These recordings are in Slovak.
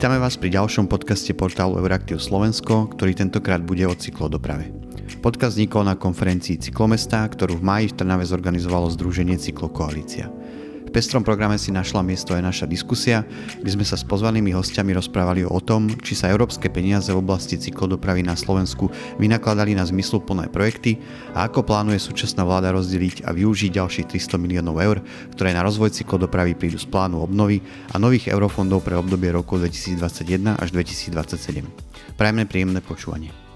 Vítame vás pri ďalšom podcaste portálu Euraktiv Slovensko, ktorý tentokrát bude o cyklodoprave. Podcast vznikol na konferencii Cyklomesta, ktorú v máji v Trnave zorganizovalo Združenie Cyklokoalícia. Pestrom programe si našla miesto aj naša diskusia, kde sme sa s pozvanými hostiami rozprávali o tom, či sa európske peniaze v oblasti cyklodopravy na Slovensku vynakladali na zmysluplné projekty a ako plánuje súčasná vláda rozdeliť a využiť ďalších 300 miliónov eur, ktoré na rozvoj cyklodopravy prídu z plánu obnovy a nových eurofondov pre obdobie roku 2021 až 2027. Prajemné príjemné počúvanie.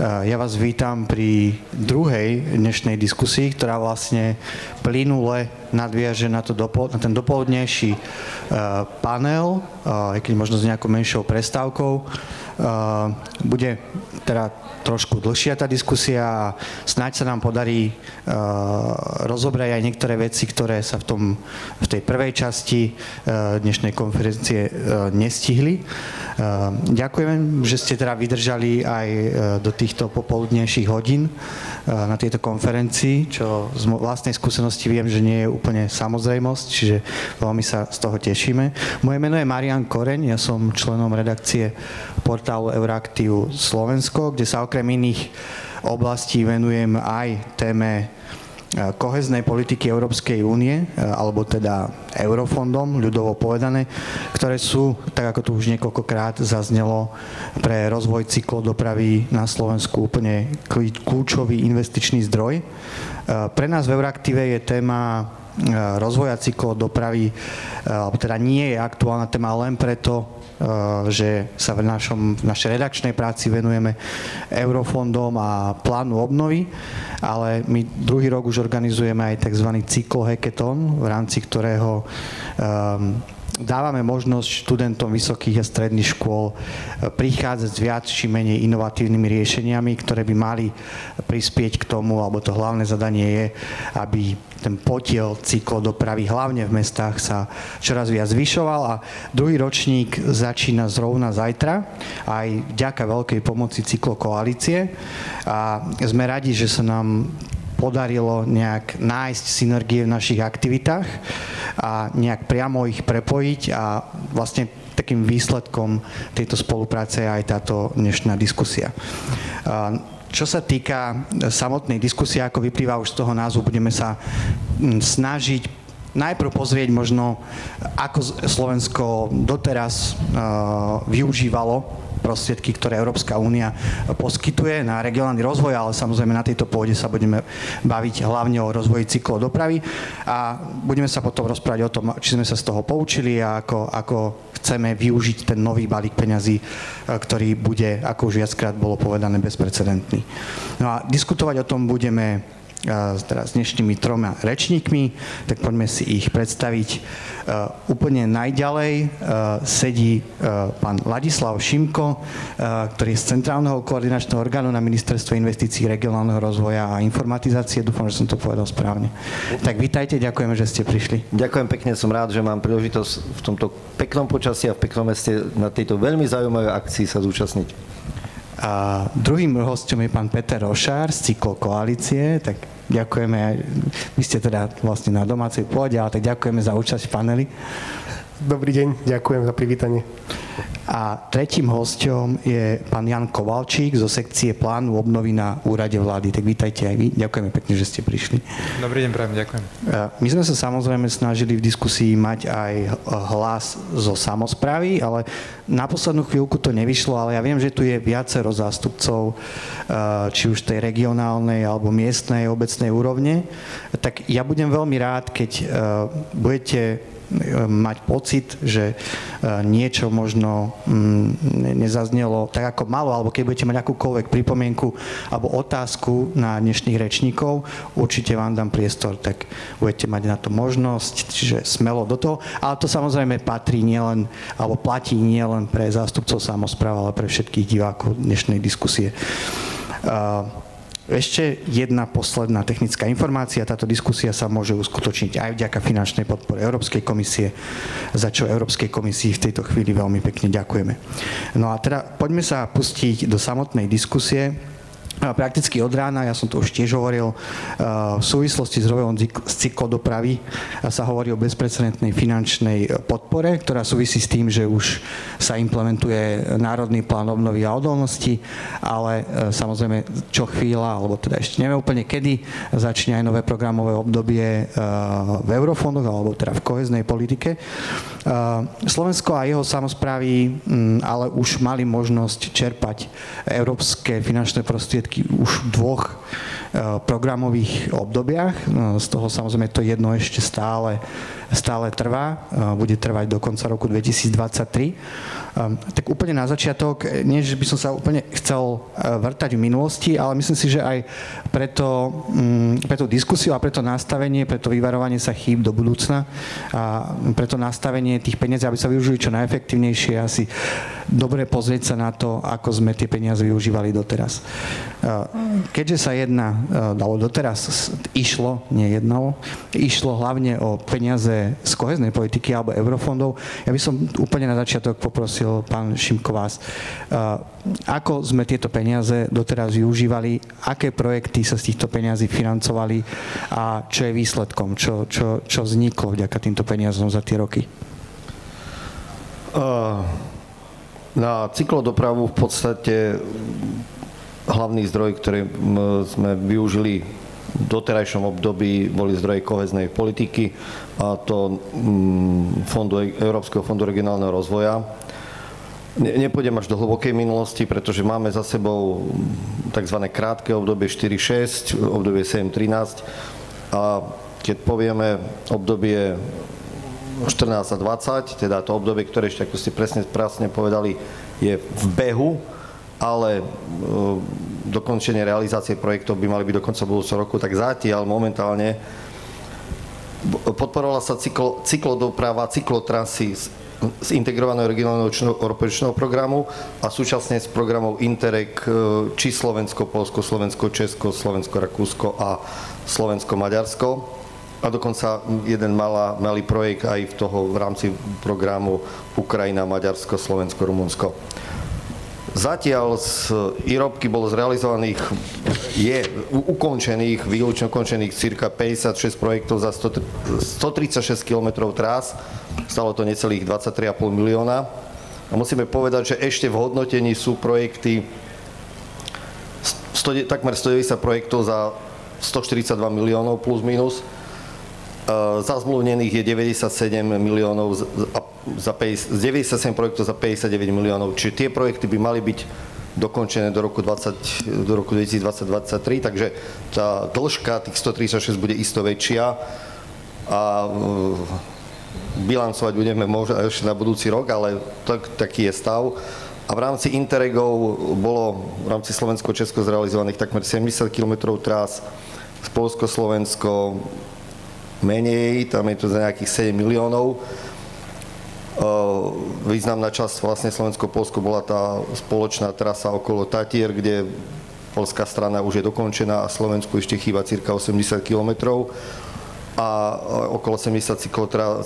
Ja vás vítam pri druhej dnešnej diskusii, ktorá vlastne plynule nadviaže na, to dopo, na ten dopoludnejší panel, aj keď možno s nejakou menšou prestávkou. Bude teda trošku dlhšia tá diskusia a snáď sa nám podarí rozobrať aj niektoré veci, ktoré sa v, tom, v tej prvej časti dnešnej konferencie nestihli. Ďakujem, že ste teda vydržali aj do týchto popoludnejších hodín na tejto konferencii, čo z vlastnej skúsenosti viem, že nie je úplne samozrejmosť, čiže veľmi sa z toho tešíme. Moje meno je Marian Koreň, ja som členom redakcie portálu Euraktiv Slovensko, kde sa okrem iných oblastí venujem aj téme koheznej politiky Európskej únie, alebo teda eurofondom, ľudovo povedané, ktoré sú, tak ako tu už niekoľkokrát zaznelo, pre rozvoj cyklodopravy na Slovensku úplne kľúčový investičný zdroj. Pre nás v Euraktive je téma rozvoja cyklodopravy, alebo teda nie je aktuálna téma len preto, Eh, že sa v, našom, v našej redakčnej práci venujeme eurofondom a plánu obnovy, ale my druhý rok už organizujeme aj tzv. cyklohackathon, v rámci ktorého um, dávame možnosť študentom vysokých a stredných škôl e, prichádzať s viac či menej inovatívnymi riešeniami, ktoré by mali prispieť k tomu, alebo to hlavné zadanie je, aby ten podiel cyklodopravy hlavne v mestách sa čoraz viac zvyšoval. A druhý ročník začína zrovna zajtra aj vďaka veľkej pomoci cyklokoalície. A sme radi, že sa nám podarilo nejak nájsť synergie v našich aktivitách a nejak priamo ich prepojiť a vlastne takým výsledkom tejto spolupráce je aj táto dnešná diskusia. Čo sa týka samotnej diskusie, ako vyplýva už z toho názvu, budeme sa snažiť najprv pozrieť možno, ako Slovensko doteraz využívalo prostriedky, ktoré Európska únia poskytuje na regionálny rozvoj, ale samozrejme na tejto pôde sa budeme baviť hlavne o rozvoji cyklov dopravy a budeme sa potom rozprávať o tom, či sme sa z toho poučili a ako, ako chceme využiť ten nový balík peňazí, e, ktorý bude, ako už viackrát bolo povedané, bezprecedentný. No a diskutovať o tom budeme teraz s dnešnými troma rečníkmi, tak poďme si ich predstaviť. E, úplne najďalej e, sedí e, pán Ladislav Šimko, ktorý je z Centrálneho koordinačného orgánu na Ministerstve investícií, regionálneho rozvoja a informatizácie. Dúfam, že som to povedal správne. Tak vítajte, ďakujeme, že ste prišli. Ďakujem pekne, som rád, že mám príležitosť v tomto peknom počasí a v peknom meste na tejto veľmi zaujímavej akcii sa zúčastniť. A druhým hostom je pán Peter Rošár z Cyklo Koalície, tak ďakujeme, vy ste teda vlastne na domácej pôde, ale tak ďakujeme za účasť v paneli. Dobrý deň, ďakujem za privítanie. A tretím hostom je pán Jan Kovalčík zo sekcie plánu obnovy na úrade vlády. Tak vítajte aj vy. Ďakujeme pekne, že ste prišli. Dobrý deň, prajem, ďakujem. My sme sa samozrejme snažili v diskusii mať aj hlas zo samozprávy, ale na poslednú chvíľku to nevyšlo, ale ja viem, že tu je viacero zástupcov, či už tej regionálnej alebo miestnej, obecnej úrovne. Tak ja budem veľmi rád, keď budete mať pocit, že e, niečo možno mm, nezaznelo tak ako malo, alebo keď budete mať akúkoľvek pripomienku alebo otázku na dnešných rečníkov, určite vám dám priestor, tak budete mať na to možnosť, čiže smelo do toho. Ale to samozrejme patrí nielen, alebo platí nielen pre zástupcov samozpráv, ale pre všetkých divákov dnešnej diskusie. Uh, ešte jedna posledná technická informácia. Táto diskusia sa môže uskutočniť aj vďaka finančnej podpore Európskej komisie, za čo Európskej komisii v tejto chvíli veľmi pekne ďakujeme. No a teda poďme sa pustiť do samotnej diskusie. Prakticky od rána, ja som to už tiež hovoril, v súvislosti s rozvojom cyklodopravy sa hovorí o bezprecedentnej finančnej podpore, ktorá súvisí s tým, že už sa implementuje Národný plán obnovy a odolnosti, ale samozrejme čo chvíľa, alebo teda ešte neviem úplne kedy, začne aj nové programové obdobie v eurofondoch, alebo teda v koheznej politike. Slovensko a jeho samozprávy ale už mali možnosť čerpať európske finančné prostriedky výsledky už dvoch eh, programových obdobiach. No, z toho samozrejme to jedno ešte stále, stále trvá, eh, bude trvať do konca roku 2023. Ehm, tak úplne na začiatok, nie že by som sa úplne chcel eh, vrtať v minulosti, ale myslím si, že aj preto, mm, pre tú diskusiu a preto nastavenie, preto vyvarovanie sa chýb do budúcna a preto nastavenie tých peniazí, aby sa využili čo najefektívnejšie, asi dobre pozrieť sa na to, ako sme tie peniaze využívali doteraz. Ehm, keďže sa jedna, eh, alebo doteraz išlo, nie jedno, išlo hlavne o peniaze z koheznej politiky alebo eurofondov, ja by som úplne na začiatok poprosil poprosil pán Šimko vás, ako sme tieto peniaze doteraz využívali, aké projekty sa z týchto peniazí financovali a čo je výsledkom, čo, čo, čo vzniklo vďaka týmto peniazom za tie roky? Na cyklodopravu v podstate hlavný zdroj, ktorý sme využili v doterajšom období boli zdroje koheznej politiky a to fondu, Európskeho fondu regionálneho rozvoja Ne, nepôjdem až do hlbokej minulosti, pretože máme za sebou tzv. krátke obdobie 4-6, obdobie 7-13 a keď povieme obdobie 14 a 20, teda to obdobie, ktoré ešte, ako ste presne, presne povedali, je v behu, ale e, dokončenie realizácie projektov by mali byť do konca budúceho roku, tak zatiaľ momentálne podporovala sa cyklo, cyklodoprava, cyklotrasy z integrovaného regionálneho operačného programu a súčasne s programov Interreg e, či Slovensko, Polsko, Slovensko, Česko, Slovensko, Rakúsko a Slovensko, Maďarsko. A dokonca jeden malá, malý projekt aj v toho v rámci programu Ukrajina, Maďarsko, Slovensko, Rumunsko. Zatiaľ z IROBky bolo zrealizovaných, je ukončených, výlučne ukončených cirka 56 projektov za 100, 136 km trás. Stalo to necelých 23,5 milióna. A musíme povedať, že ešte v hodnotení sú projekty 100, takmer 190 projektov za 142 miliónov plus minus. Zazmluvnených je 97 miliónov za 50, z 97 projektov za 59 miliónov. Čiže tie projekty by mali byť dokončené do roku, 20, do roku 2020-2023, takže tá dĺžka tých 136 bude isto väčšia a e, bilancovať budeme možno ešte na budúci rok, ale tak, taký je stav. A v rámci Interregov bolo v rámci Slovensko-Česko zrealizovaných takmer 70 km trás, Polsko-Slovensko menej, tam je to za nejakých 7 miliónov. Významná časť vlastne Slovensko-Polsko bola tá spoločná trasa okolo Tatier, kde polská strana už je dokončená a Slovensku ešte chýba cirka 80 kilometrov. A okolo 70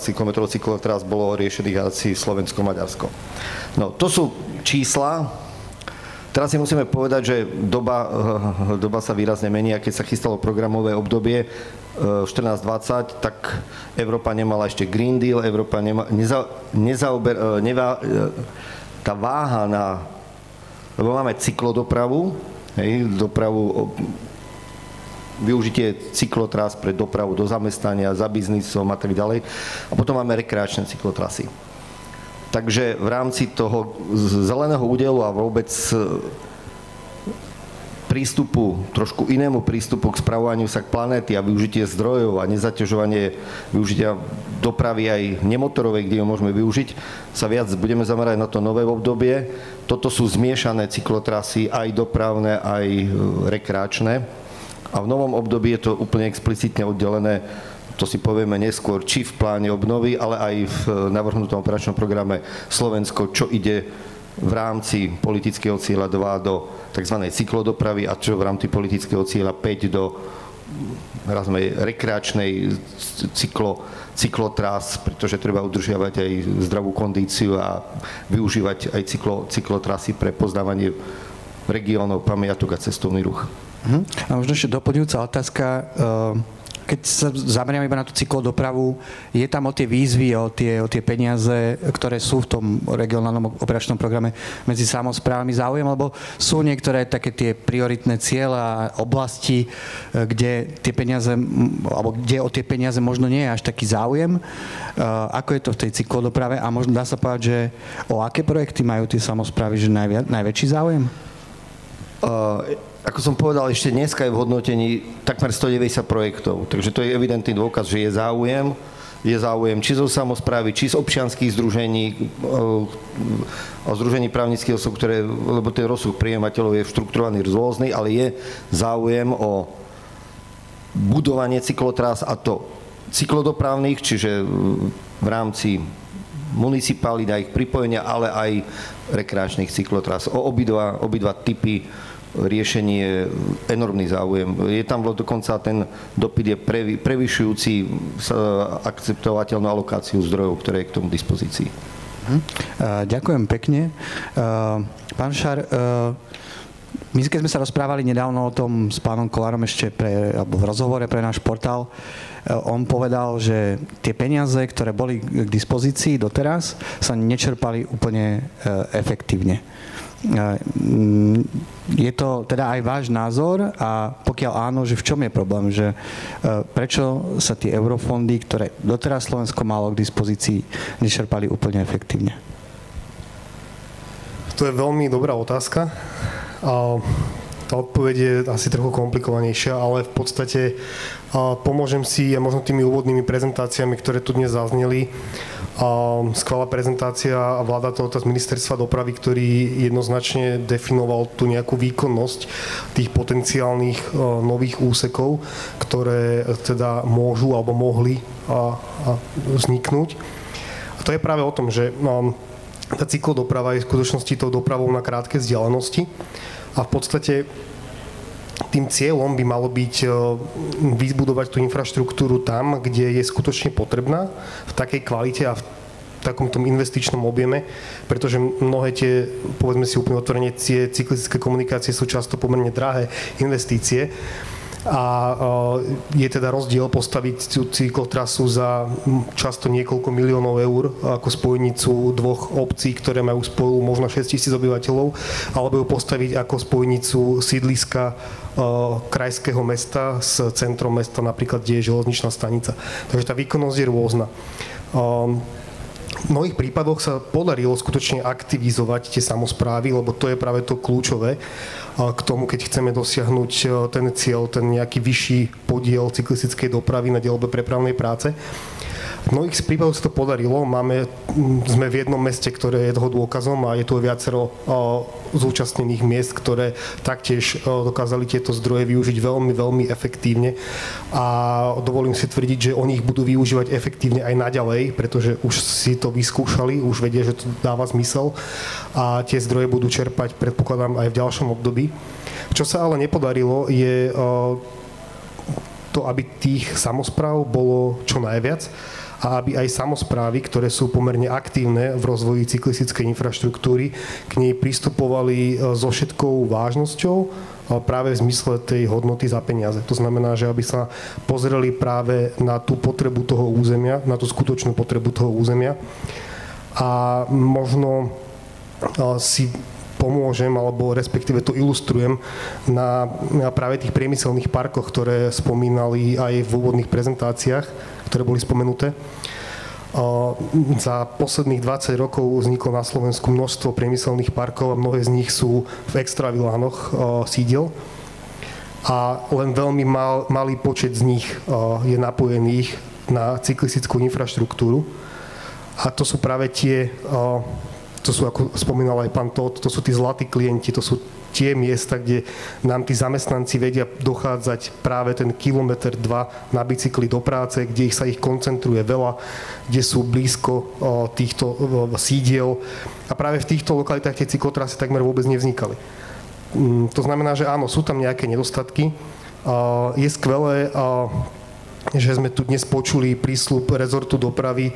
cyklometrov cyklotras bolo riešených asi Slovensko-Maďarsko. No, to sú čísla, Teraz si musíme povedať, že doba, doba sa výrazne mení a keď sa chystalo programové obdobie, 14-20, tak Európa nemala ešte Green Deal, Európa nema, neza, nezaober, e, neva, e, tá váha na, lebo máme cyklodopravu, hej, dopravu, využitie cyklotrás pre dopravu do zamestnania, za biznisom a tak ďalej. A potom máme rekreačné cyklotrasy. Takže v rámci toho zeleného údelu a vôbec prístupu, trošku inému prístupu k spravovaniu sa k planéty a využitie zdrojov a nezaťažovanie využitia dopravy aj nemotorovej, kde ju môžeme využiť, sa viac budeme zamerať na to nové obdobie. Toto sú zmiešané cyklotrasy, aj dopravné, aj e, rekreačné. A v novom období je to úplne explicitne oddelené to si povieme neskôr, či v pláne obnovy, ale aj v e, navrhnutom operačnom programe Slovensko, čo ide v rámci politického cieľa 2 do tzv. cyklodopravy a čo v rámci politického cieľa 5 do razme, rekreačnej cyklo, cyklotras, pretože treba udržiavať aj zdravú kondíciu a využívať aj cyklo, cyklotrasy pre poznávanie regiónov, pamiatok a cestovný ruch. Uh-huh. A možno ešte doplňujúca otázka. Uh keď sa zameriam iba na tú cyklodopravu, je tam o tie výzvy, o tie, o tie peniaze, ktoré sú v tom regionálnom operačnom programe medzi samozprávami záujem, lebo sú niektoré také tie prioritné cieľa a oblasti, e, kde tie peniaze, alebo kde o tie peniaze možno nie je až taký záujem. E, ako je to v tej cyklodoprave a možno dá sa povedať, že o aké projekty majú tie samozprávy, že najväčší záujem? Uh, ako som povedal, ešte dneska je v hodnotení takmer 190 projektov, takže to je evidentný dôkaz, že je záujem. Je záujem či zo samozprávy, či z občianských združení, o združení právnických osob, ktoré, lebo ten rozsuh príjemateľov je štrukturovaný rôzny, ale je záujem o budovanie cyklotrás a to cyklodopravných, čiže v rámci municipalít a ich pripojenia, ale aj rekreačných cyklotrás. O obidva, obidva typy riešenie enormný záujem. Je tam dokonca ten dopyt je prevyšujúci akceptovateľnú alokáciu zdrojov, ktoré je k tomu dispozícii. Mhm. Ďakujem pekne. Pán Šar, my keď sme sa rozprávali nedávno o tom s pánom Kolárom ešte pre, alebo v rozhovore pre náš portál, on povedal, že tie peniaze, ktoré boli k dispozícii doteraz, sa nečerpali úplne efektívne. Mm, je to teda aj váš názor a pokiaľ áno, že v čom je problém, že e, prečo sa tie eurofondy, ktoré doteraz Slovensko malo k dispozícii, nečerpali úplne efektívne? To je veľmi dobrá otázka. A tá odpoveď je asi trochu komplikovanejšia, ale v podstate pomôžem si a možno tými úvodnými prezentáciami, ktoré tu dnes zazneli, skvelá prezentácia a vláda to z ministerstva dopravy, ktorý jednoznačne definoval tú nejakú výkonnosť tých potenciálnych e, nových úsekov, ktoré teda môžu alebo mohli vzniknúť. A to je práve o tom, že no, tá cyklodoprava je v skutočnosti tou dopravou na krátke vzdialenosti a v podstate tým cieľom by malo byť e, vybudovať tú infraštruktúru tam, kde je skutočne potrebná, v takej kvalite a v takom tom investičnom objeme, pretože mnohé tie, povedzme si úplne otvorene, tie cyklistické komunikácie sú často pomerne drahé investície. A je teda rozdiel postaviť cyklotrasu za často niekoľko miliónov eur ako spojnicu dvoch obcí, ktoré majú spolu možno 6 tisíc obyvateľov, alebo ju postaviť ako spojnicu sídliska krajského mesta s centrom mesta, napríklad, kde je železničná stanica. Takže tá výkonnosť je rôzna. V mnohých prípadoch sa podarilo skutočne aktivizovať tie samozprávy, lebo to je práve to kľúčové k tomu, keď chceme dosiahnuť e, ten cieľ, ten nejaký vyšší podiel cyklistickej dopravy na dielbe prepravnej práce. V mnohých prípadoch sa to podarilo. Máme, sme v jednom meste, ktoré je toho dôkazom a je tu viacero zúčastnených miest, ktoré taktiež dokázali tieto zdroje využiť veľmi, veľmi efektívne. A dovolím si tvrdiť, že oni ich budú využívať efektívne aj naďalej, pretože už si to vyskúšali, už vedia, že to dáva zmysel a tie zdroje budú čerpať, predpokladám, aj v ďalšom období. Čo sa ale nepodarilo, je to, aby tých samozpráv bolo čo najviac a aby aj samozprávy, ktoré sú pomerne aktívne v rozvoji cyklistickej infraštruktúry, k nej pristupovali e, so všetkou vážnosťou práve v zmysle tej hodnoty za peniaze. To znamená, že aby sa pozreli práve na tú potrebu toho územia, na tú skutočnú potrebu toho územia a možno e, si pomôžem, alebo respektíve to ilustrujem na, na práve tých priemyselných parkoch, ktoré spomínali aj v úvodných prezentáciách, ktoré boli spomenuté. Za posledných 20 rokov vzniklo na Slovensku množstvo priemyselných parkov a mnohé z nich sú v extravilánoch sídel a len veľmi mal, malý počet z nich je napojených na cyklistickú infraštruktúru. A to sú práve tie to sú, ako spomínal aj pán Todd, to sú tí zlatí klienti, to sú tie miesta, kde nám tí zamestnanci vedia dochádzať práve ten kilometr, dva na bicykli do práce, kde ich sa ich koncentruje veľa, kde sú blízko týchto sídiel. A práve v týchto lokalitách tie cyklotrasy takmer vôbec nevznikali. Mm, to znamená, že áno, sú tam nejaké nedostatky. Je skvelé, že sme tu dnes počuli prísľub rezortu dopravy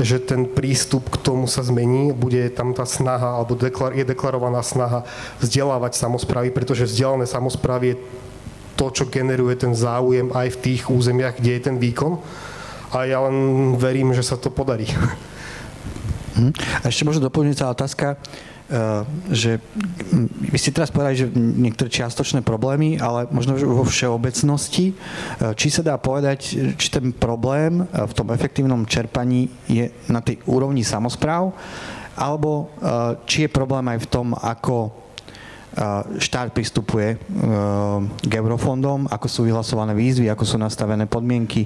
že ten prístup k tomu sa zmení, bude tam tá snaha, alebo je deklarovaná snaha vzdelávať samozprávy, pretože vzdelané samozprávy je to, čo generuje ten záujem aj v tých územiach, kde je ten výkon. A ja len verím, že sa to podarí. Hm. A ešte možno doplňujúca otázka. Eh, že vy ste teraz povedali, že niektoré čiastočné problémy, ale možno vo všeobecnosti, eh, či sa dá povedať, či ten problém eh, v tom efektívnom čerpaní je na tej úrovni samozpráv, alebo či je problém aj v tom, ako štát pristupuje k eurofondom, ako sú vyhlasované výzvy, ako sú nastavené podmienky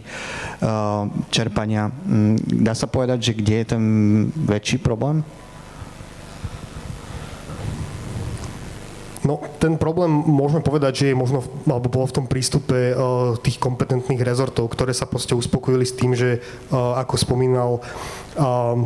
čerpania. Hm, dá sa povedať, že kde je ten väčší problém? No, ten problém môžeme povedať, že je možno, alebo bolo v tom prístupe uh, tých kompetentných rezortov, ktoré sa proste uspokojili s tým, že uh, ako spomínal uh,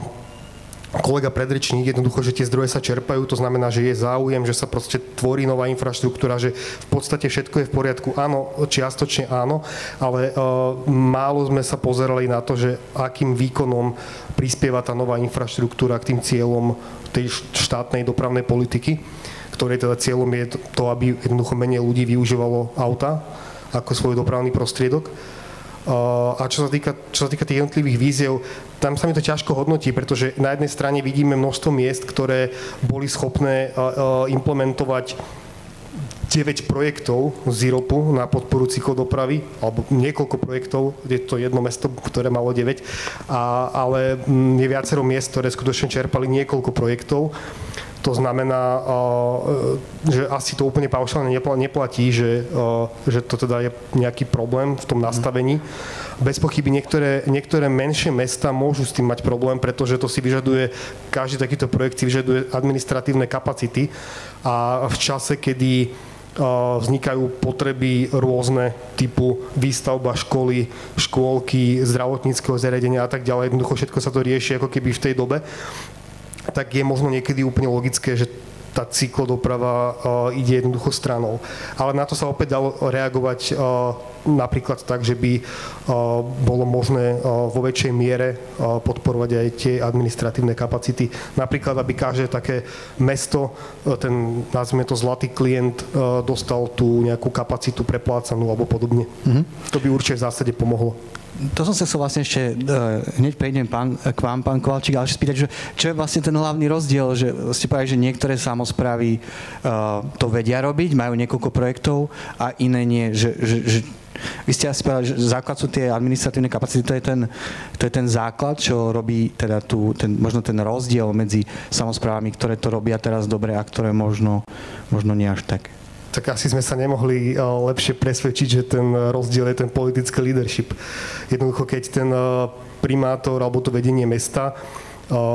kolega predrečník, jednoducho, že tie zdroje sa čerpajú, to znamená, že je záujem, že sa proste tvorí nová infraštruktúra, že v podstate všetko je v poriadku. Áno, čiastočne áno, ale uh, málo sme sa pozerali na to, že akým výkonom prispieva tá nová infraštruktúra k tým cieľom tej štátnej dopravnej politiky ktorej teda cieľom je to, aby jednoducho menej ľudí využívalo auta ako svoj dopravný prostriedok. A čo sa, týka, čo sa týka tých jednotlivých víziev, tam sa mi to ťažko hodnotí, pretože na jednej strane vidíme množstvo miest, ktoré boli schopné implementovať 9 projektov z IROPu na podporu cyklodopravy, alebo niekoľko projektov, je to jedno mesto, ktoré malo 9, a, ale mm, je viacero miest, ktoré skutočne čerpali niekoľko projektov. To znamená, že asi to úplne paušálne neplatí, že, že to teda je nejaký problém v tom nastavení. Bez pochyby niektoré, niektoré menšie mesta môžu s tým mať problém, pretože to si vyžaduje, každý takýto projekt si vyžaduje administratívne kapacity a v čase, kedy vznikajú potreby rôzne typu výstavba školy, škôlky, zdravotníckého zariadenia a tak ďalej. Jednoducho všetko sa to rieši ako keby v tej dobe tak je možno niekedy úplne logické, že tá cyklodoprava uh, ide jednoducho stranou. Ale na to sa opäť dalo reagovať uh, napríklad tak, že by uh, bolo možné vo väčšej miere podporovať aj tie administratívne kapacity. Napríklad, aby každé také mesto, ten, nazvime to zlatý klient, dostal tú nejakú kapacitu preplácanú alebo podobne. Mm-hmm. To by určite v zásade pomohlo to som sa chcel vlastne ešte, uh, hneď prejdem pán, k vám, pán Kovalčík, ale spýtať, že čo je vlastne ten hlavný rozdiel, že ste povedali, že niektoré samozprávy uh, to vedia robiť, majú niekoľko projektov a iné nie, že, že, že vy ste asi povedali, že základ sú tie administratívne kapacity, to je ten, to je ten základ, čo robí teda tu, ten, možno ten rozdiel medzi samozprávami, ktoré to robia teraz dobre a ktoré možno, možno nie až tak tak asi sme sa nemohli eh, lepšie presvedčiť, že ten rozdiel je ten politický leadership. Jednoducho, keď ten eh, primátor alebo to vedenie mesta eh,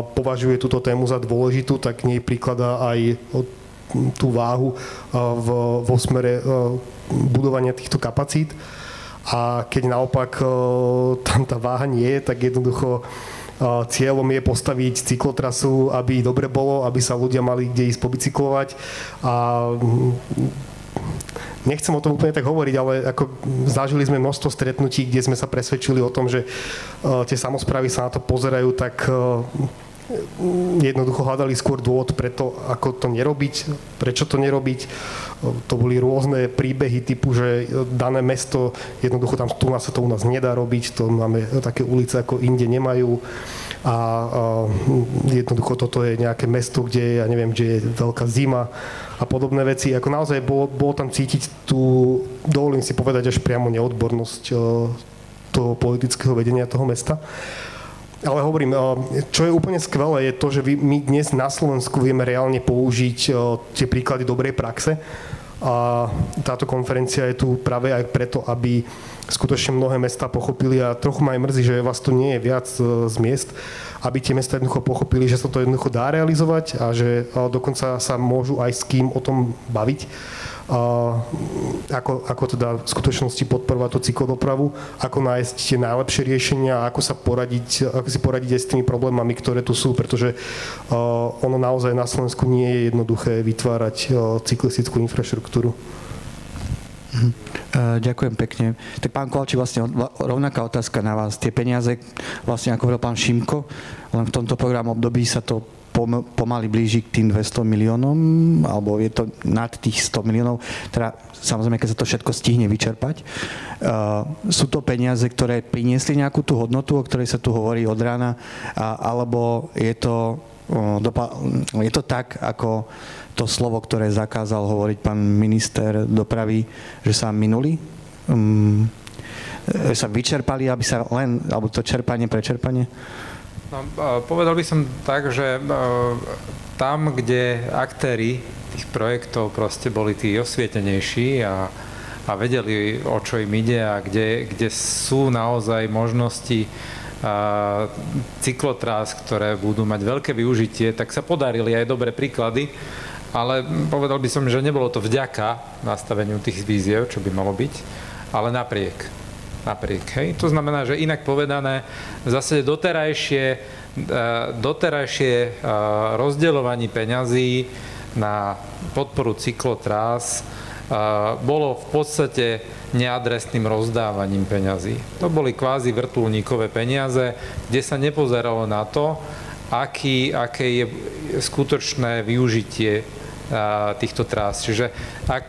považuje túto tému za dôležitú, tak nej prikladá aj tú váhu v, vo smere budovania týchto kapacít. A keď naopak tam tá váha nie je, tak jednoducho Cieľom je postaviť cyklotrasu, aby dobre bolo, aby sa ľudia mali kde ísť pobicyklovať. A mm, nechcem o tom úplne tak hovoriť, ale ako zažili sme množstvo stretnutí, kde sme sa presvedčili o tom, že tie samozprávy sa na to pozerajú tak jednoducho hľadali skôr dôvod preto, ako to nerobiť, prečo to nerobiť. To boli rôzne príbehy typu, že dané mesto, jednoducho tam tu sa to u nás nedá robiť, to máme také ulice ako inde nemajú a, jednoducho toto je nejaké mesto, kde ja neviem, kde je veľká zima a podobné veci. Ako naozaj bolo, bolo tam cítiť tú, dovolím si povedať, až priamo neodbornosť toho politického vedenia toho mesta. Ale hovorím, eh, čo je úplne skvelé, je to, že my dnes na Slovensku vieme reálne použiť eh, tie príklady dobrej praxe. A táto konferencia je tu práve aj preto, aby skutočne mnohé mesta pochopili a trochu ma aj mrzí, že vás tu nie je viac eh, z miest, aby tie mesta jednoducho pochopili, že sa to jednoducho dá realizovať a že dokonca sa môžu aj s kým o tom baviť ako, ako teda v skutočnosti podporovať tú cyklodopravu, ako nájsť tie najlepšie riešenia, ako sa poradiť, ako si poradiť aj s tými problémami, ktoré tu sú, pretože ono naozaj na Slovensku nie je jednoduché vytvárať cyklistickú infraštruktúru. Mhm. Ďakujem pekne. Tak pán Kovalči, vlastne rovnaká otázka na vás. Tie peniaze, vlastne ako hovoril pán Šimko, len v tomto programu období sa to pomaly blíži k tým 200 miliónom, alebo je to nad tých 100 miliónov, teda samozrejme, keď sa to všetko stihne vyčerpať. Uh, sú to peniaze, ktoré priniesli nejakú tú hodnotu, o ktorej sa tu hovorí od rána, a, alebo je to, uh, dopa- je to tak, ako to slovo, ktoré zakázal hovoriť pán minister dopravy, že sa minuli? Um, sa vyčerpali, aby sa len, alebo to čerpanie, prečerpanie? No, povedal by som tak, že tam, kde aktéry tých projektov proste boli tí osvietenejší a, a vedeli, o čo im ide a kde, kde sú naozaj možnosti a, cyklotrás, ktoré budú mať veľké využitie, tak sa podarili aj dobré príklady, ale povedal by som, že nebolo to vďaka nastaveniu tých víziev, čo by malo byť, ale napriek napriek. Hej? To znamená, že inak povedané, v zásade doterajšie, e, doterajšie e, rozdeľovanie peňazí na podporu cyklotrás e, bolo v podstate neadresným rozdávaním peňazí. To boli kvázi vrtulníkové peniaze, kde sa nepozeralo na to, aký, aké je skutočné využitie týchto trás. Čiže ak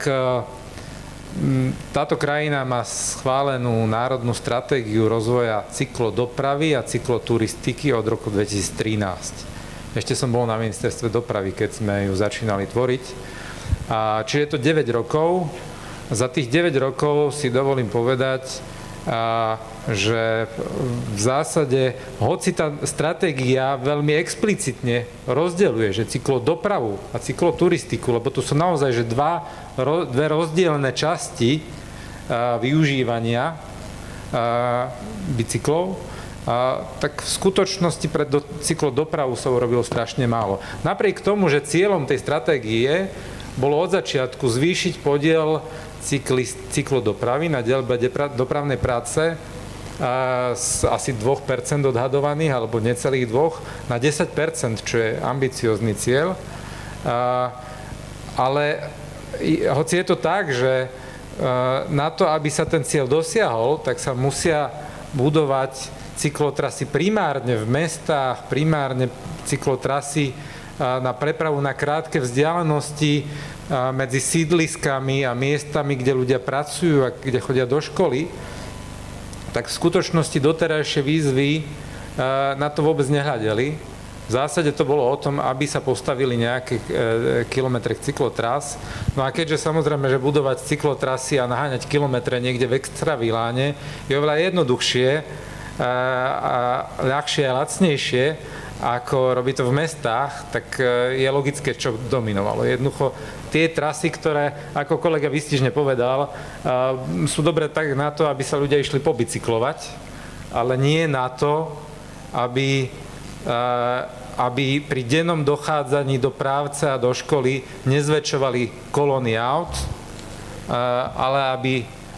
táto krajina má schválenú národnú stratégiu rozvoja cyklodopravy a cykloturistiky od roku 2013. Ešte som bol na ministerstve dopravy, keď sme ju začínali tvoriť. A, čiže je to 9 rokov. Za tých 9 rokov si dovolím povedať, a, že v zásade, hoci tá stratégia veľmi explicitne rozdeľuje, že cyklodopravu a cykloturistiku, lebo tu sú naozaj že dva, dve rozdielne časti využívania bicyklov, a, tak v skutočnosti pre do, cyklodopravu sa urobilo strašne málo. Napriek tomu, že cieľom tej stratégie bolo od začiatku zvýšiť podiel cykli, cyklodopravy na dielbe dopravnej práce z asi 2% odhadovaných, alebo necelých 2, na 10%, čo je ambiciózny cieľ. Ale hoci je to tak, že na to, aby sa ten cieľ dosiahol, tak sa musia budovať cyklotrasy primárne v mestách, primárne cyklotrasy na prepravu na krátke vzdialenosti, medzi sídliskami a miestami, kde ľudia pracujú a kde chodia do školy, tak v skutočnosti doterajšie výzvy na to vôbec nehľadeli. V zásade to bolo o tom, aby sa postavili nejaké e, kilometre cyklotras. No a keďže samozrejme, že budovať cyklotrasy a naháňať kilometre niekde v extraviláne je oveľa jednoduchšie a ľahšie a lacnejšie, ako robí to v mestách, tak e, je logické, čo dominovalo. Jednoducho tie trasy, ktoré, ako kolega Vystižne povedal, e, sú dobré tak na to, aby sa ľudia išli pobicyklovať, ale nie na to, aby, e, aby pri dennom dochádzaní do právce a do školy nezväčšovali kolóny aut, ale aby,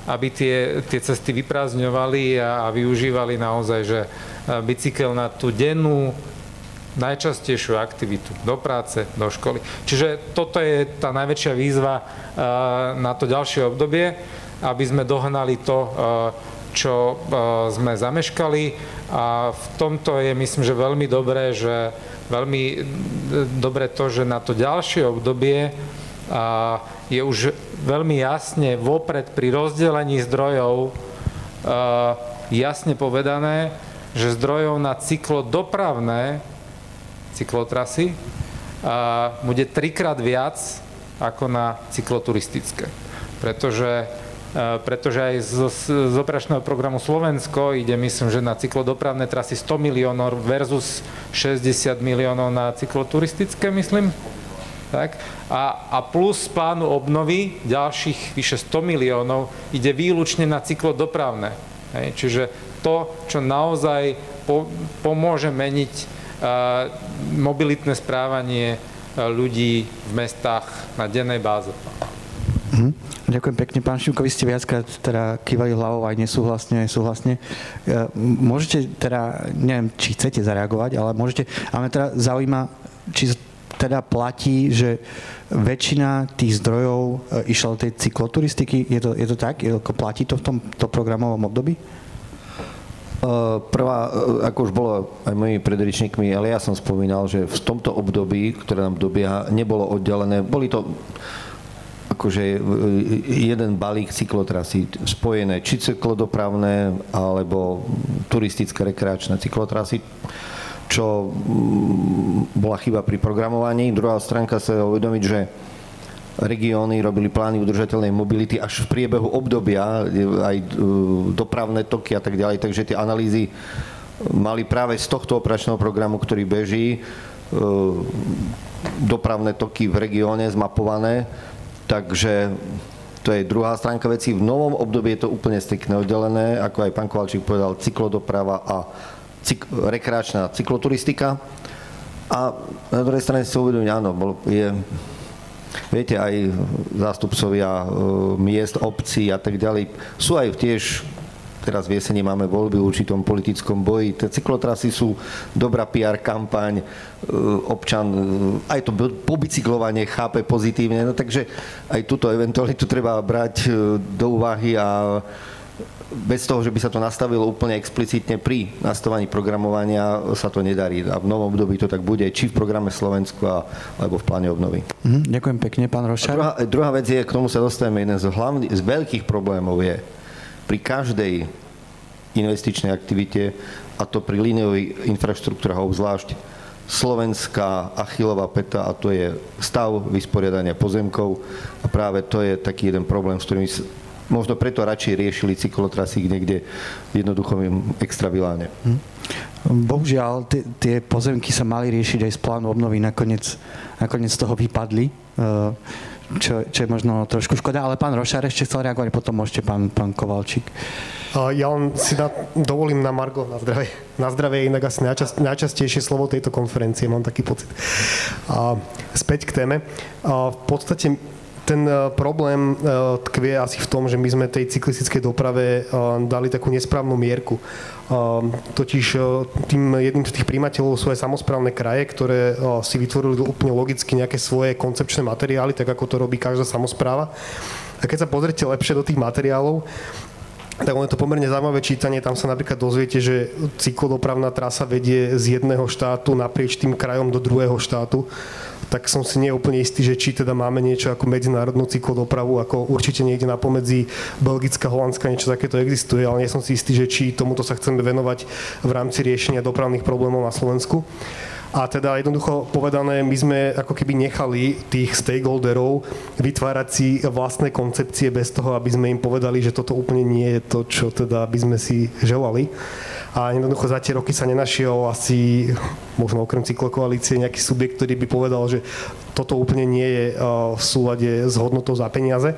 aby tie, tie cesty vyprázdňovali a, a využívali naozaj, že bicykel na tú dennú najčastejšiu aktivitu do práce, do školy. Čiže toto je tá najväčšia výzva eh, na to ďalšie obdobie, aby sme dohnali to, eh, čo eh, sme zameškali a v tomto je myslím, že veľmi dobré, že veľmi dobré to, že na to ďalšie obdobie je už veľmi jasne vopred pri rozdelení zdrojov jasne povedané, že zdrojov na cyklodopravné cyklotrasy a bude trikrát viac ako na cykloturistické. Pretože, e, pretože aj z, z operačného programu Slovensko ide, myslím, že na cyklodopravné trasy 100 miliónov versus 60 miliónov na cykloturistické, myslím. Tak? A, a plus plánu obnovy ďalších vyše 100 miliónov ide výlučne na cyklodopravné. Hej? Čiže to, čo naozaj po, pomôže meniť mobilitné správanie ľudí v mestách na dennej báze. Mhm. Ďakujem pekne. Pán Šimko, vy ste viackrát teda kývali hlavou aj nesúhlasne, aj súhlasne. E, môžete teda, neviem, či chcete zareagovať, ale môžete, ale teda zaujíma, či teda platí, že väčšina tých zdrojov e, išla do tej cykloturistiky. Je to, je to tak? Je, platí to v tomto programovom období? Prvá, ako už bolo aj mojimi predričníkmi, ale ja som spomínal, že v tomto období, ktoré nám dobieha, nebolo oddelené, boli to akože jeden balík cyklotrasy spojené, či cyklodopravné, alebo turistické rekreačné cyklotrasy, čo mm, bola chyba pri programovaní. Druhá stránka sa uvedomiť, že regióny robili plány udržateľnej mobility až v priebehu obdobia, aj e, dopravné toky a tak ďalej, takže tie analýzy mali práve z tohto operačného programu, ktorý beží, e, dopravné toky v regióne zmapované, takže to je druhá stránka veci. V novom období je to úplne striktne oddelené, ako aj pán Kovalčík povedal, cyklodoprava a cyk- rekreačná cykloturistika. A na druhej strane si uvedomiť, áno, je Viete, aj zástupcovia e, miest, obcí a tak ďalej sú aj tiež teraz v jeseni máme voľby v určitom politickom boji. Tie cyklotrasy sú dobrá PR kampaň, e, občan e, aj to pobicyklovanie chápe pozitívne, no takže aj túto eventualitu treba brať do úvahy a bez toho, že by sa to nastavilo úplne explicitne pri nastavovaní programovania, sa to nedarí. A v novom období to tak bude, či v programe Slovensku, alebo v pláne obnovy. Mm, ďakujem pekne, pán Rošar. druhá, druhá vec je, k tomu sa dostaneme, jeden z, hlavných, z veľkých problémov je, pri každej investičnej aktivite, a to pri líniovej infraštruktúre obzvlášť, slovenská achilová peta a to je stav vysporiadania pozemkov a práve to je taký jeden problém, s ktorým možno preto radšej riešili cyklotrasy niekde jednoducho extra viláne. Hm. Bohužiaľ, tie, tie pozemky sa mali riešiť aj z plánu obnovy, nakoniec, nakoniec z toho vypadli, eh, čo, čo je možno trošku škoda, ale pán Rošár ešte chcel reagovať, potom môžete pán, pán Kovalčík. Ja len si na, dovolím na Margo, na zdravie. Na zdravie je inak asi najčast, najčastejšie slovo tejto konferencie, mám taký pocit. A, späť k téme. A, v podstate ten e, problém e, tkvie asi v tom, že my sme tej cyklistickej doprave e, dali takú nesprávnu mierku. Totiž tým jedným z tých príjmateľov sú aj samozprávne kraje, ktoré si vytvorili úplne logicky nejaké svoje koncepčné materiály, tak ako to robí každá samozpráva. A keď sa pozrite lepšie do tých materiálov, tak ono je to pomerne zaujímavé čítanie. Tam sa napríklad dozviete, že cyklodopravná trasa vedie z jedného štátu naprieč tým krajom do druhého štátu tak som si neúplne istý, že či teda máme niečo ako medzinárodnú cyklodopravu, ako určite niekde na pomedzi Belgická, Holandska, niečo takéto existuje, ale nie som si istý, že či tomuto sa chceme venovať v rámci riešenia dopravných problémov na Slovensku. A teda jednoducho povedané, my sme ako keby nechali tých stakeholderov vytvárať si vlastné koncepcie bez toho, aby sme im povedali, že toto úplne nie je to, čo teda by sme si želali a jednoducho za tie roky sa nenašiel asi, možno okrem cyklokoalície, nejaký subjekt, ktorý by povedal, že toto úplne nie je v súlade s hodnotou za peniaze.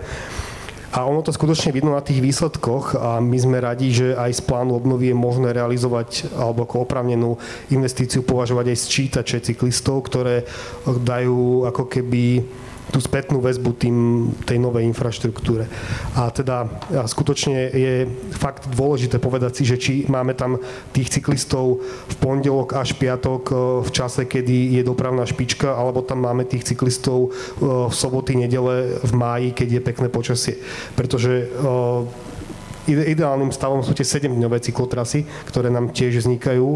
A ono to skutočne vidno na tých výsledkoch a my sme radi, že aj z plánu obnovy je možné realizovať alebo ako opravnenú investíciu považovať aj sčítače cyklistov, ktoré dajú ako keby tú spätnú väzbu tým, tej novej infraštruktúre. A teda a skutočne je fakt dôležité povedať si, že či máme tam tých cyklistov v pondelok až piatok e, v čase, kedy je dopravná špička, alebo tam máme tých cyklistov e, v soboty, nedele, v máji, keď je pekné počasie. Pretože e, ideálnym stavom sú tie 7-dňové cyklotrasy, ktoré nám tiež vznikajú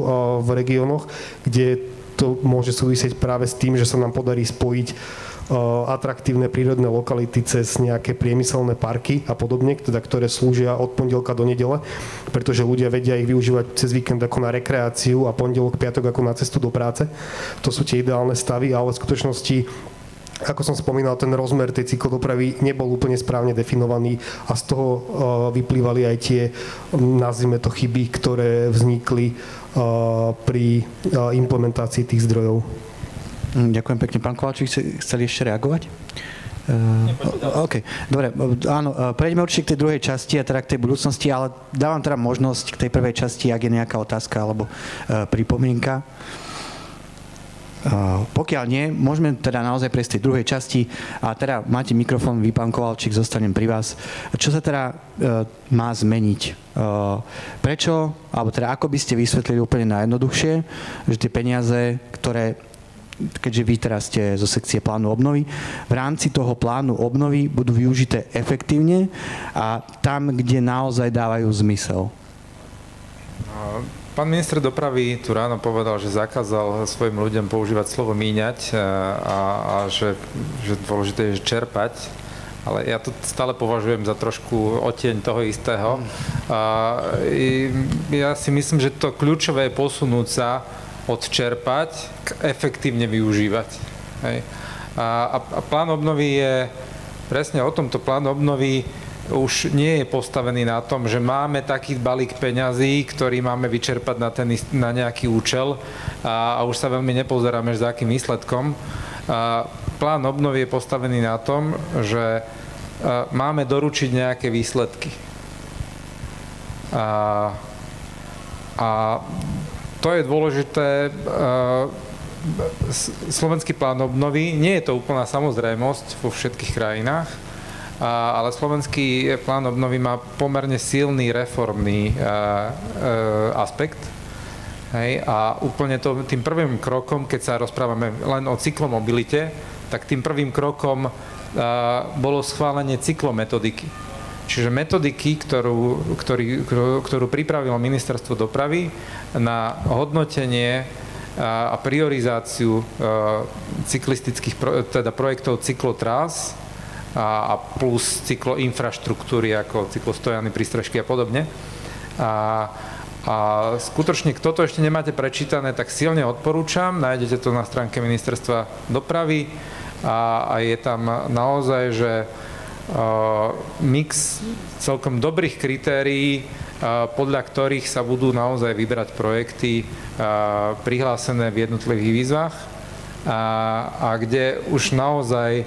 v regiónoch, kde to môže súvisieť práve s tým, že sa nám podarí spojiť atraktívne prírodné lokality cez nejaké priemyselné parky a podobne, teda, ktoré slúžia od pondelka do nedele, pretože ľudia vedia ich využívať cez víkend ako na rekreáciu a pondelok, piatok ako na cestu do práce. To sú tie ideálne stavy, ale v skutočnosti ako som spomínal, ten rozmer tej cyklodopravy nebol úplne správne definovaný a z toho vyplývali aj tie, nazvime to, chyby, ktoré vznikli pri implementácii tých zdrojov. Mm, ďakujem pekne. Pán Kovalčík, chceli ešte reagovať? Uh, OK, dobre, áno, e, prejdeme určite k tej druhej časti a teda k tej budúcnosti, ale dávam teda možnosť k tej prvej časti, ak je nejaká otázka alebo uh, pripomienka. Uh, pokiaľ nie, môžeme teda naozaj prejsť tej druhej časti a teda máte mikrofón, vy pán Kovalčík, zostanem pri vás. Čo sa teda uh, má zmeniť? Uh, prečo, alebo teda ako by ste vysvetlili úplne najjednoduchšie, že tie peniaze, ktoré keďže vy teraz ste zo sekcie plánu obnovy, v rámci toho plánu obnovy budú využité efektívne a tam, kde naozaj dávajú zmysel? Pán minister dopravy tu ráno povedal, že zakázal svojim ľuďom používať slovo míňať a, a že, že dôležité je čerpať ale ja to stále považujem za trošku oteň toho istého. A ja si myslím, že to kľúčové je posunúť sa odčerpať efektívne využívať. Hej. A, a plán obnovy je presne o tomto plán obnovy už nie je postavený na tom, že máme taký balík peňazí, ktorý máme vyčerpať na, ten, na nejaký účel a, a už sa veľmi nepozeráme, za akým výsledkom. A plán obnovy je postavený na tom, že máme doručiť nejaké výsledky. A, a to je dôležité. Slovenský plán obnovy, nie je to úplná samozrejmosť vo všetkých krajinách, ale slovenský plán obnovy má pomerne silný reformný aspekt. Hej, a úplne to, tým prvým krokom, keď sa rozprávame len o cyklomobilite, tak tým prvým krokom bolo schválenie cyklometodiky. Čiže metodiky, ktorú, ktorý, ktorú pripravilo ministerstvo dopravy na hodnotenie a priorizáciu cyklistických, teda projektov cyklotrás a, plus cykloinfraštruktúry ako cyklostojany, prístrežky a podobne. A, a skutočne, kto to ešte nemáte prečítané, tak silne odporúčam. Nájdete to na stránke ministerstva dopravy a, a je tam naozaj, že mix celkom dobrých kritérií, podľa ktorých sa budú naozaj vybrať projekty prihlásené v jednotlivých výzvach a, a kde už naozaj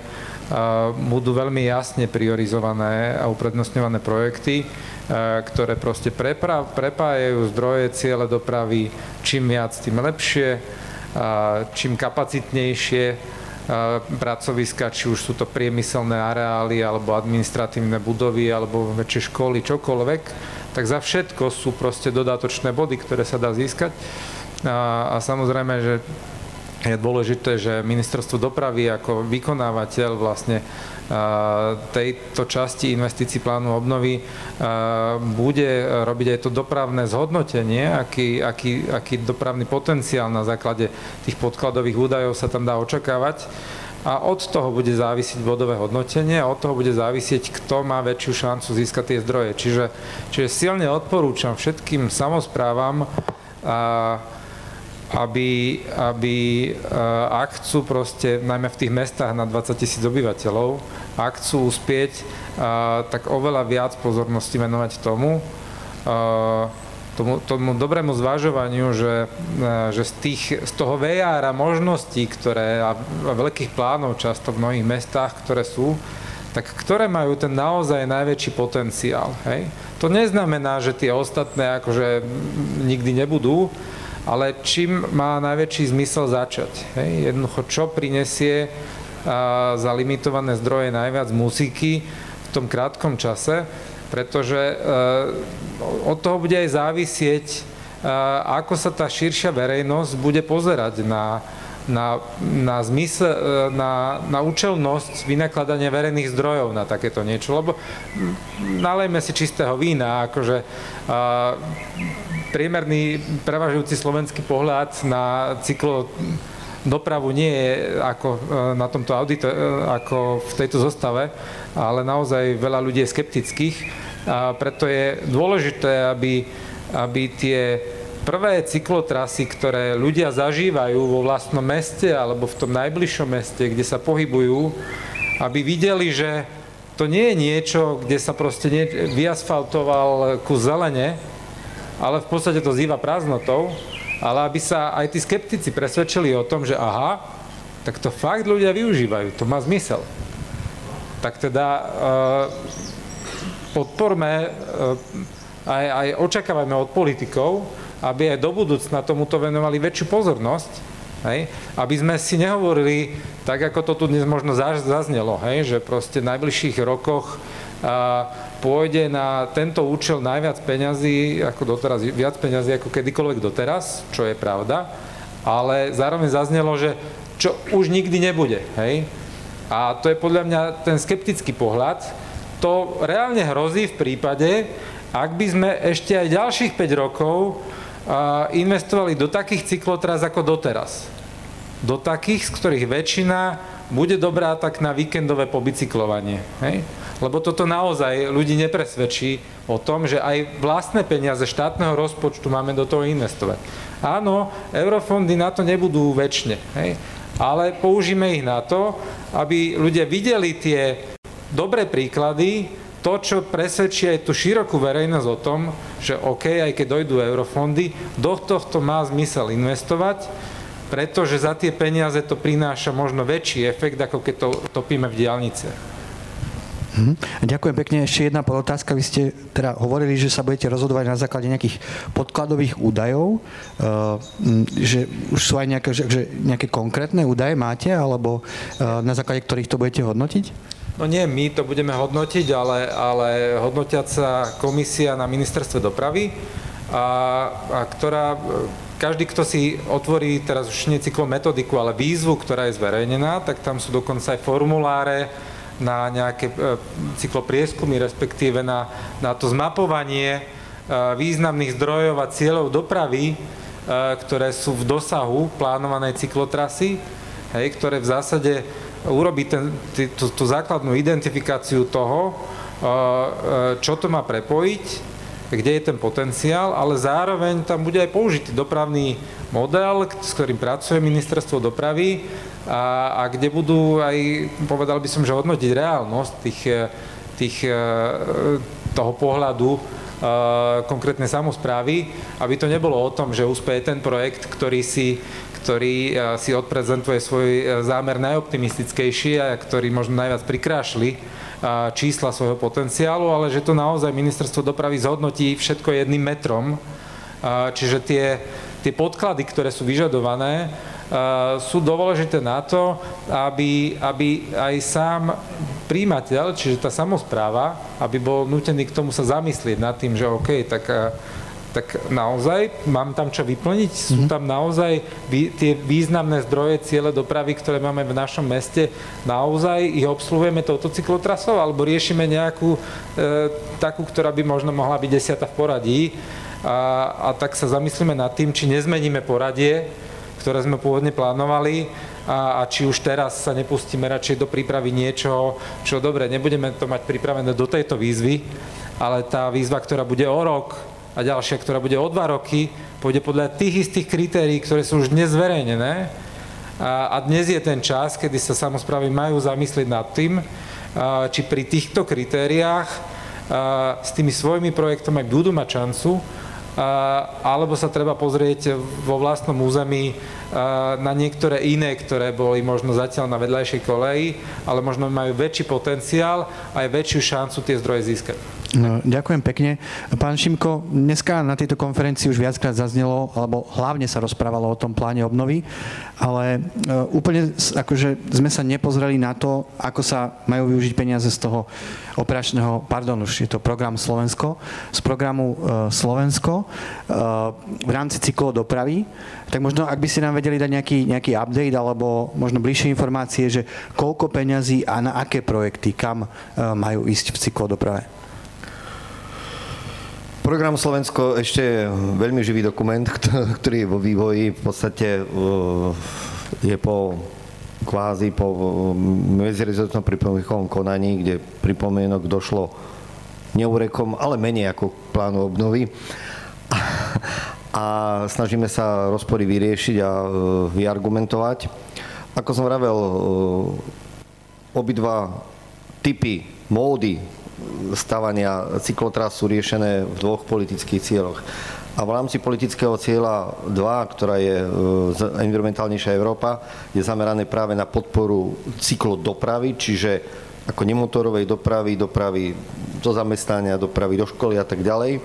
budú veľmi jasne priorizované a uprednostňované projekty, ktoré proste prepájajú zdroje, ciele dopravy, čím viac, tým lepšie, čím kapacitnejšie pracoviska, či už sú to priemyselné areály, alebo administratívne budovy, alebo väčšie školy, čokoľvek, tak za všetko sú proste dodatočné body, ktoré sa dá získať. A, a samozrejme, že je dôležité, že ministerstvo dopravy ako vykonávateľ vlastne tejto časti investícií plánu obnovy bude robiť aj to dopravné zhodnotenie, aký, aký, aký dopravný potenciál na základe tých podkladových údajov sa tam dá očakávať. A od toho bude závisiť bodové hodnotenie a od toho bude závisieť, kto má väčšiu šancu získať tie zdroje. Čiže, čiže silne odporúčam všetkým samozprávam, a, aby, aby ak chcú proste, najmä v tých mestách na 20 tisíc obyvateľov, ak chcú uspieť, tak oveľa viac pozornosti venovať tomu, tomu, tomu dobrému zvažovaniu, že, že z, tých, z toho VR možností, ktoré a veľkých plánov často v mnohých mestách, ktoré sú, tak ktoré majú ten naozaj najväčší potenciál. Hej? To neznamená, že tie ostatné akože nikdy nebudú, ale čím má najväčší zmysel začať. Hej? Jednoducho, čo prinesie za limitované zdroje najviac muziky v tom krátkom čase, pretože e, od toho bude aj závisieť, e, ako sa tá širšia verejnosť bude pozerať na, na, na zmysel, e, na, na účelnosť vynakladania verejných zdrojov na takéto niečo, lebo nalejme si čistého vína, akože priemerný prevažujúci slovenský pohľad na cyklo dopravu nie je ako e, na tomto audite, ako v tejto zostave, ale naozaj veľa ľudí je skeptických. A preto je dôležité, aby, aby tie prvé cyklotrasy, ktoré ľudia zažívajú vo vlastnom meste alebo v tom najbližšom meste, kde sa pohybujú, aby videli, že to nie je niečo, kde sa proste vyasfaltoval ku zelene, ale v podstate to zýva prázdnotou, ale aby sa aj tí skeptici presvedčili o tom, že aha, tak to fakt ľudia využívajú, to má zmysel. Tak teda uh, podporme, uh, aj, aj očakávajme od politikov, aby aj do budúcna tomuto venovali väčšiu pozornosť, hej? aby sme si nehovorili, tak ako to tu dnes možno zaznelo, hej? že proste v najbližších rokoch uh, pôjde na tento účel najviac peňazí, ako doteraz, viac peňazí ako kedykoľvek doteraz, čo je pravda, ale zároveň zaznelo, že čo už nikdy nebude. Hej? A to je podľa mňa ten skeptický pohľad. To reálne hrozí v prípade, ak by sme ešte aj ďalších 5 rokov investovali do takých cyklotras ako doteraz. Do takých, z ktorých väčšina bude dobrá tak na víkendové pobicyklovanie. Hej? Lebo toto naozaj ľudí nepresvedčí o tom, že aj vlastné peniaze štátneho rozpočtu máme do toho investovať. Áno, eurofondy na to nebudú väčšine. Hej? ale použíme ich na to, aby ľudia videli tie dobré príklady, to, čo presvedčí aj tú širokú verejnosť o tom, že OK, aj keď dojdú eurofondy, do tohto má zmysel investovať, pretože za tie peniaze to prináša možno väčší efekt, ako keď to topíme v diálnice. Hm. Ďakujem pekne. Ešte jedna podotázka. Vy ste teda hovorili, že sa budete rozhodovať na základe nejakých podkladových údajov, uh, že už sú aj nejaké, že, nejaké konkrétne údaje máte, alebo uh, na základe ktorých to budete hodnotiť? No nie, my to budeme hodnotiť, ale, ale hodnotiaca komisia na ministerstve dopravy, a, a ktorá každý, kto si otvorí teraz už nie metodiku, ale výzvu, ktorá je zverejnená, tak tam sú dokonca aj formuláre, na nejaké e, cykloprieskumy, respektíve na, na to zmapovanie e, významných zdrojov a cieľov dopravy, e, ktoré sú v dosahu plánovanej cyklotrasy, hej, ktoré v zásade urobí tú, tú základnú identifikáciu toho, čo to má prepojiť, kde je ten potenciál, ale zároveň tam bude aj použitý dopravný model, s ktorým pracuje ministerstvo dopravy a, a kde budú aj, povedal by som, že hodnotiť reálnosť tých, tých, e, toho pohľadu e, konkrétnej samozprávy, aby to nebolo o tom, že úspeje ten projekt, ktorý si, ktorý e, si odprezentuje svoj zámer najoptimistickejší a ktorý možno najviac prikrášli čísla svojho potenciálu, ale že to naozaj ministerstvo dopravy zhodnotí všetko jedným metrom. Čiže tie, tie podklady, ktoré sú vyžadované, sú dôležité na to, aby, aby aj sám príjimateľ, čiže tá samozpráva, aby bol nutený k tomu sa zamyslieť nad tým, že OK, tak tak naozaj mám tam čo vyplniť? Sú mhm. tam naozaj vý, tie významné zdroje, ciele dopravy, ktoré máme v našom meste, naozaj ich obsluhujeme touto cyklotrasou, alebo riešime nejakú e, takú, ktorá by možno mohla byť desiata v poradí a, a tak sa zamyslíme nad tým, či nezmeníme poradie, ktoré sme pôvodne plánovali a, a či už teraz sa nepustíme radšej do prípravy niečoho, čo dobre, nebudeme to mať pripravené do tejto výzvy, ale tá výzva, ktorá bude o rok, a ďalšia, ktorá bude o dva roky, pôjde podľa tých istých kritérií, ktoré sú už dnes zverejnené. A, a dnes je ten čas, kedy sa samozprávy majú zamyslieť nad tým, či pri týchto kritériách s tými svojimi projektami budú mať šancu, alebo sa treba pozrieť vo vlastnom území na niektoré iné, ktoré boli možno zatiaľ na vedľajšej koleji, ale možno majú väčší potenciál a aj väčšiu šancu tie zdroje získať. No, ďakujem pekne. Pán Šimko, dneska na tejto konferencii už viackrát zaznelo, alebo hlavne sa rozprávalo o tom pláne obnovy, ale e, úplne akože sme sa nepozreli na to, ako sa majú využiť peniaze z toho operačného, pardon, už je to program Slovensko, z programu e, Slovensko e, v rámci cyklodopravy. Tak možno, ak by si nám vedeli dať nejaký, nejaký update alebo možno bližšie informácie, že koľko peňazí a na aké projekty, kam majú ísť v cyklodoprave. Program Slovensko ešte je veľmi živý dokument, ktorý je vo vývoji. V podstate je po kvázi po medzirezortnom pripomienkovom konaní, kde pripomienok došlo neurekom, ale menej ako plánu obnovy. A snažíme sa rozpory vyriešiť a uh, vyargumentovať. Ako som vravel, obidva typy, módy stavania cyklotras sú riešené v dvoch politických cieľoch. A v rámci politického cieľa 2, ktorá je e, environmentálnejšia Európa, je zamerané práve na podporu cyklodopravy, čiže ako nemotorovej dopravy, dopravy do zamestnania, dopravy do školy a tak ďalej. E,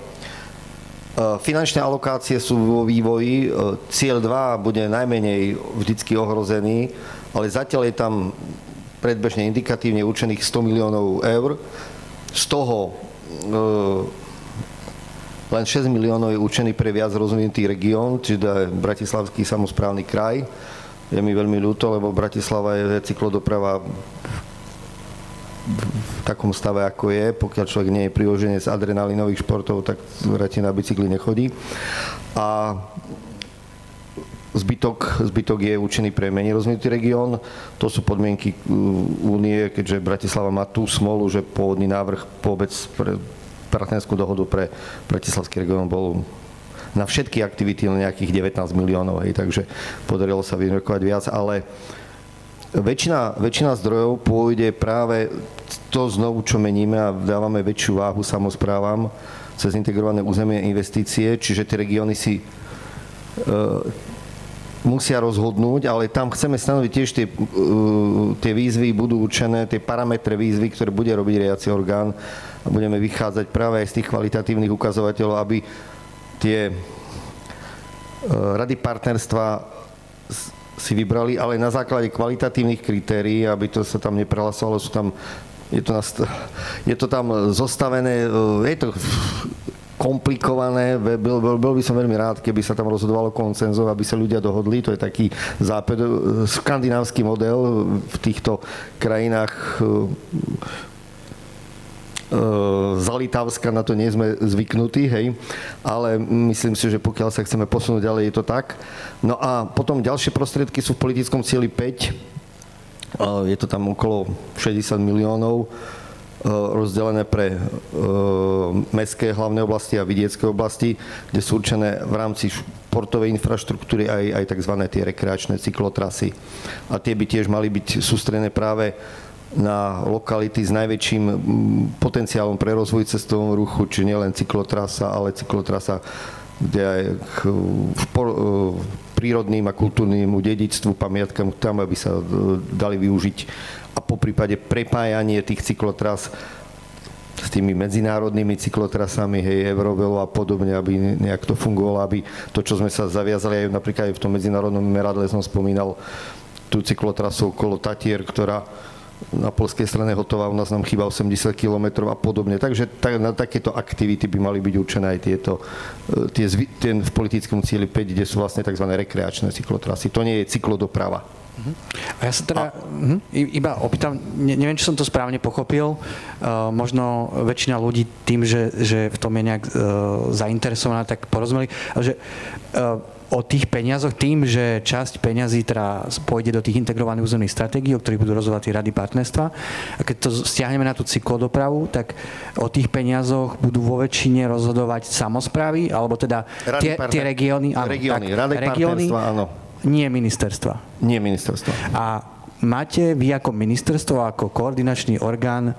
finančné alokácie sú vo vývoji. E, cieľ 2 bude najmenej vždycky ohrozený, ale zatiaľ je tam predbežne indikatívne určených 100 miliónov eur z toho e, len 6 miliónov je určený pre viac rozvinutý región, čiže Bratislavský samozprávny kraj. je mi veľmi ľúto, lebo Bratislava je cyklodoprava v takom stave, ako je. Pokiaľ človek nie je z adrenalinových športov, tak radšej na bicykli nechodí. A Zbytok, zbytok je určený pre menej rozvinutý región. To sú podmienky uh, únie, keďže Bratislava má tú smolu, že pôvodný návrh vôbec pre partnerskú dohodu pre Bratislavský región bol na všetky aktivity len nejakých 19 miliónov, hej, takže podarilo sa vyrokovať viac, ale väčšina, väčšina zdrojov pôjde práve to znovu, čo meníme a dávame väčšiu váhu samozprávam cez integrované územie investície, čiže tie regióny si e, musia rozhodnúť, ale tam chceme stanoviť tiež tie, uh, tie výzvy, budú určené, tie parametre výzvy, ktoré bude robiť riaci orgán. A budeme vychádzať práve aj z tých kvalitatívnych ukazovateľov, aby tie uh, rady partnerstva si vybrali, ale na základe kvalitatívnych kritérií, aby to sa tam neprehlasovalo, sú tam je to, je to tam zostavené, uh, je to komplikované. Bol, bol, bol by som veľmi rád, keby sa tam rozhodovalo koncenzov, aby sa ľudia dohodli. To je taký západ, skandinávsky model v týchto krajinách e, e, z Litavska na to nie sme zvyknutí, hej, ale myslím si, že pokiaľ sa chceme posunúť ďalej, je to tak. No a potom ďalšie prostriedky sú v politickom cieli 5, je to tam okolo 60 miliónov rozdelené pre eh, mestské hlavné oblasti a vidiecké oblasti, kde sú určené v rámci športovej infraštruktúry aj, aj tzv. tie rekreačné cyklotrasy. A tie by tiež mali byť sústrené práve na lokality s najväčším potenciálom pre rozvoj cestovnom ruchu, či nielen cyklotrasa, ale cyklotrasa, kde aj k špor, eh, prírodným a kultúrnym dedičstvu, pamiatkam tam, aby sa dali využiť a po prípade prepájanie tých cyklotras s tými medzinárodnými cyklotrasami, hej, Eurovelo a podobne, aby nejak to fungovalo, aby to, čo sme sa zaviazali aj napríklad aj v tom medzinárodnom meradle som spomínal tú cyklotrasu okolo Tatier, ktorá na polskej strane hotová, u nás nám chýba 80 km a podobne. Takže tak, na takéto aktivity by mali byť určené aj tieto, e, tie, ten v politickom cieli 5, kde sú vlastne tzv. rekreačné cyklotrasy. To nie je cyklodoprava. A ja sa teda a... uh, iba opýtam, ne, neviem, či som to správne pochopil, uh, možno väčšina ľudí tým, že, že v tom je nejak uh, zainteresovaná, tak porozumeli, že uh, o tých peniazoch tým, že časť peňazí teda pôjde do tých integrovaných územných stratégií, o ktorých budú rozhodovať tie rady partnerstva. A keď to stiahneme na tú cyklodopravu, tak o tých peniazoch budú vo väčšine rozhodovať samozprávy, alebo teda tie, tie regióny, áno, regióny, tak, rady regióny, áno nie ministerstva. Nie ministerstva. A máte vy ako ministerstvo, ako koordinačný orgán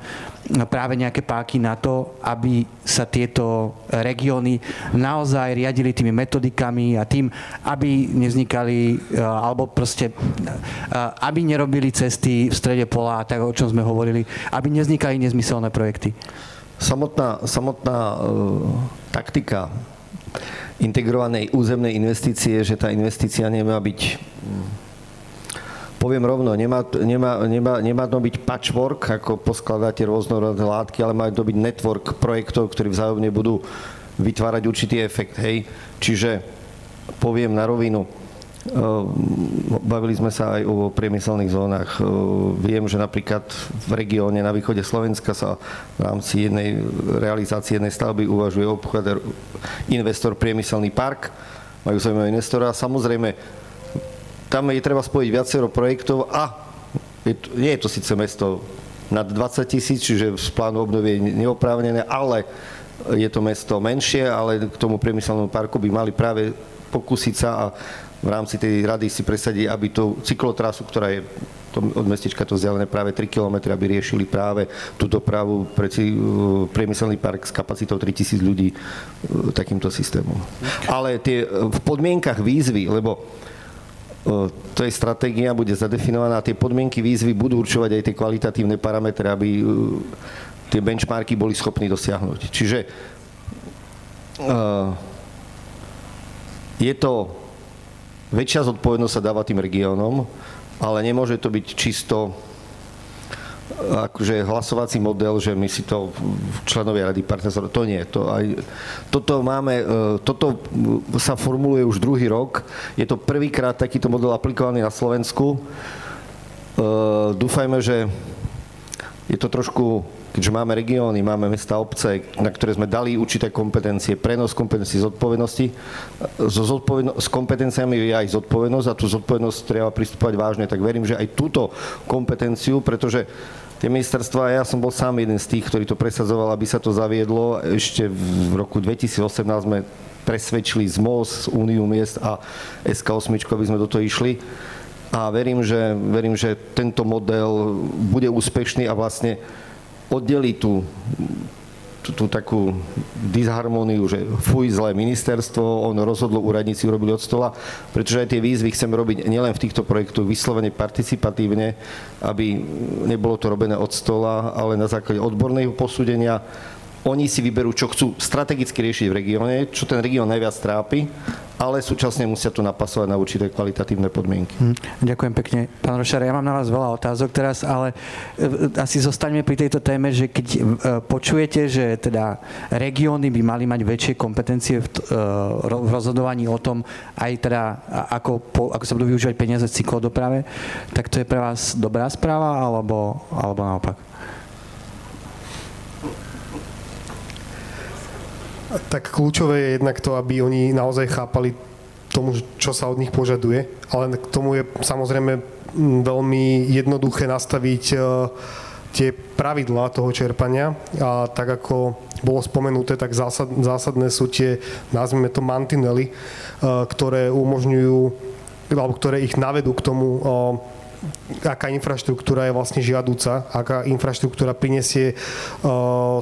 práve nejaké páky na to, aby sa tieto regióny naozaj riadili tými metodikami a tým, aby nevznikali, e, alebo proste, e, aby nerobili cesty v strede pola, tak o čom sme hovorili, aby nevznikali nezmyselné projekty? Samotná, samotná uh, taktika integrovanej územnej investície, že tá investícia nemá byť poviem rovno, nemá, nemá, nemá, nemá to byť patchwork, ako poskladáte rôznorodné látky, ale má to byť network projektov, ktorí vzájomne budú vytvárať určitý efekt. Hej. Čiže poviem na rovinu, Ehm, bavili sme sa aj o priemyselných zónach. Ehm, viem, že napríklad v regióne na východe Slovenska sa v rámci jednej realizácie jednej stavby uvažuje obchod investor priemyselný park. Majú zaujímavého investora. Samozrejme, tam je treba spojiť viacero projektov a je to, nie je to síce mesto nad 20 tisíc, čiže z plánu obnovy je neoprávnené, ale je to mesto menšie, ale k tomu priemyselnému parku by mali práve pokúsiť sa a v rámci tej rady si presadí, aby tú cyklotrasu, ktorá je od mestečka to vzdialené práve 3 km, aby riešili práve tú dopravu pre priemyselný park s kapacitou 3000 ľudí e, takýmto systémom. Ale tie e, v podmienkach výzvy, lebo to je stratégia, bude zadefinovaná, tie podmienky výzvy budú určovať aj tie kvalitatívne parametre, aby tie benchmarky boli schopní dosiahnuť. Čiže je to väčšia zodpovednosť sa dáva tým regiónom, ale nemôže to byť čisto akože hlasovací model, že my si to členovia rady partnerstva, to nie. To aj, toto máme, e, toto sa formuluje už druhý rok. Je to prvýkrát takýto model aplikovaný na Slovensku. E, dúfajme, že je to trošku keďže máme regióny, máme mesta, obce, na ktoré sme dali určité kompetencie, prenos kompetencií zodpovednosti. So zodpovedno- s kompetenciami je aj zodpovednosť a tú zodpovednosť treba pristúpať vážne, tak verím, že aj túto kompetenciu, pretože tie ministerstva, ja som bol sám jeden z tých, ktorý to presadzoval, aby sa to zaviedlo. Ešte v roku 2018 sme presvedčili z MOS, Úniu miest a SK8, aby sme do toho išli. A verím že, verím, že tento model bude úspešný a vlastne oddeliť tú, tú, tú takú disharmóniu, že fuj, zlé ministerstvo, on rozhodlo, úradníci urobili od stola, pretože aj tie výzvy chceme robiť nielen v týchto projektoch vyslovene participatívne, aby nebolo to robené od stola, ale na základe odborného posúdenia. Oni si vyberú, čo chcú strategicky riešiť v regióne, čo ten región najviac trápi, ale súčasne musia to napasovať na určité kvalitatívne podmienky. Hm, ďakujem pekne. Pán Rošar, ja mám na vás veľa otázok teraz, ale e, asi zostaňme pri tejto téme, že keď e, počujete, že teda regióny by mali mať väčšie kompetencie v, e, v rozhodovaní o tom, aj teda ako, ako sa budú využívať peniaze v cyklodoprave, tak to je pre vás dobrá správa alebo, alebo naopak? Tak kľúčové je jednak to, aby oni naozaj chápali tomu, čo sa od nich požaduje, ale k tomu je samozrejme veľmi jednoduché nastaviť e, tie pravidlá toho čerpania. A tak ako bolo spomenuté, tak zásad, zásadné sú tie, nazvime to mantinely, e, ktoré umožňujú, alebo ktoré ich navedú k tomu e, aká infraštruktúra je vlastne žiadúca, aká infraštruktúra prinesie uh,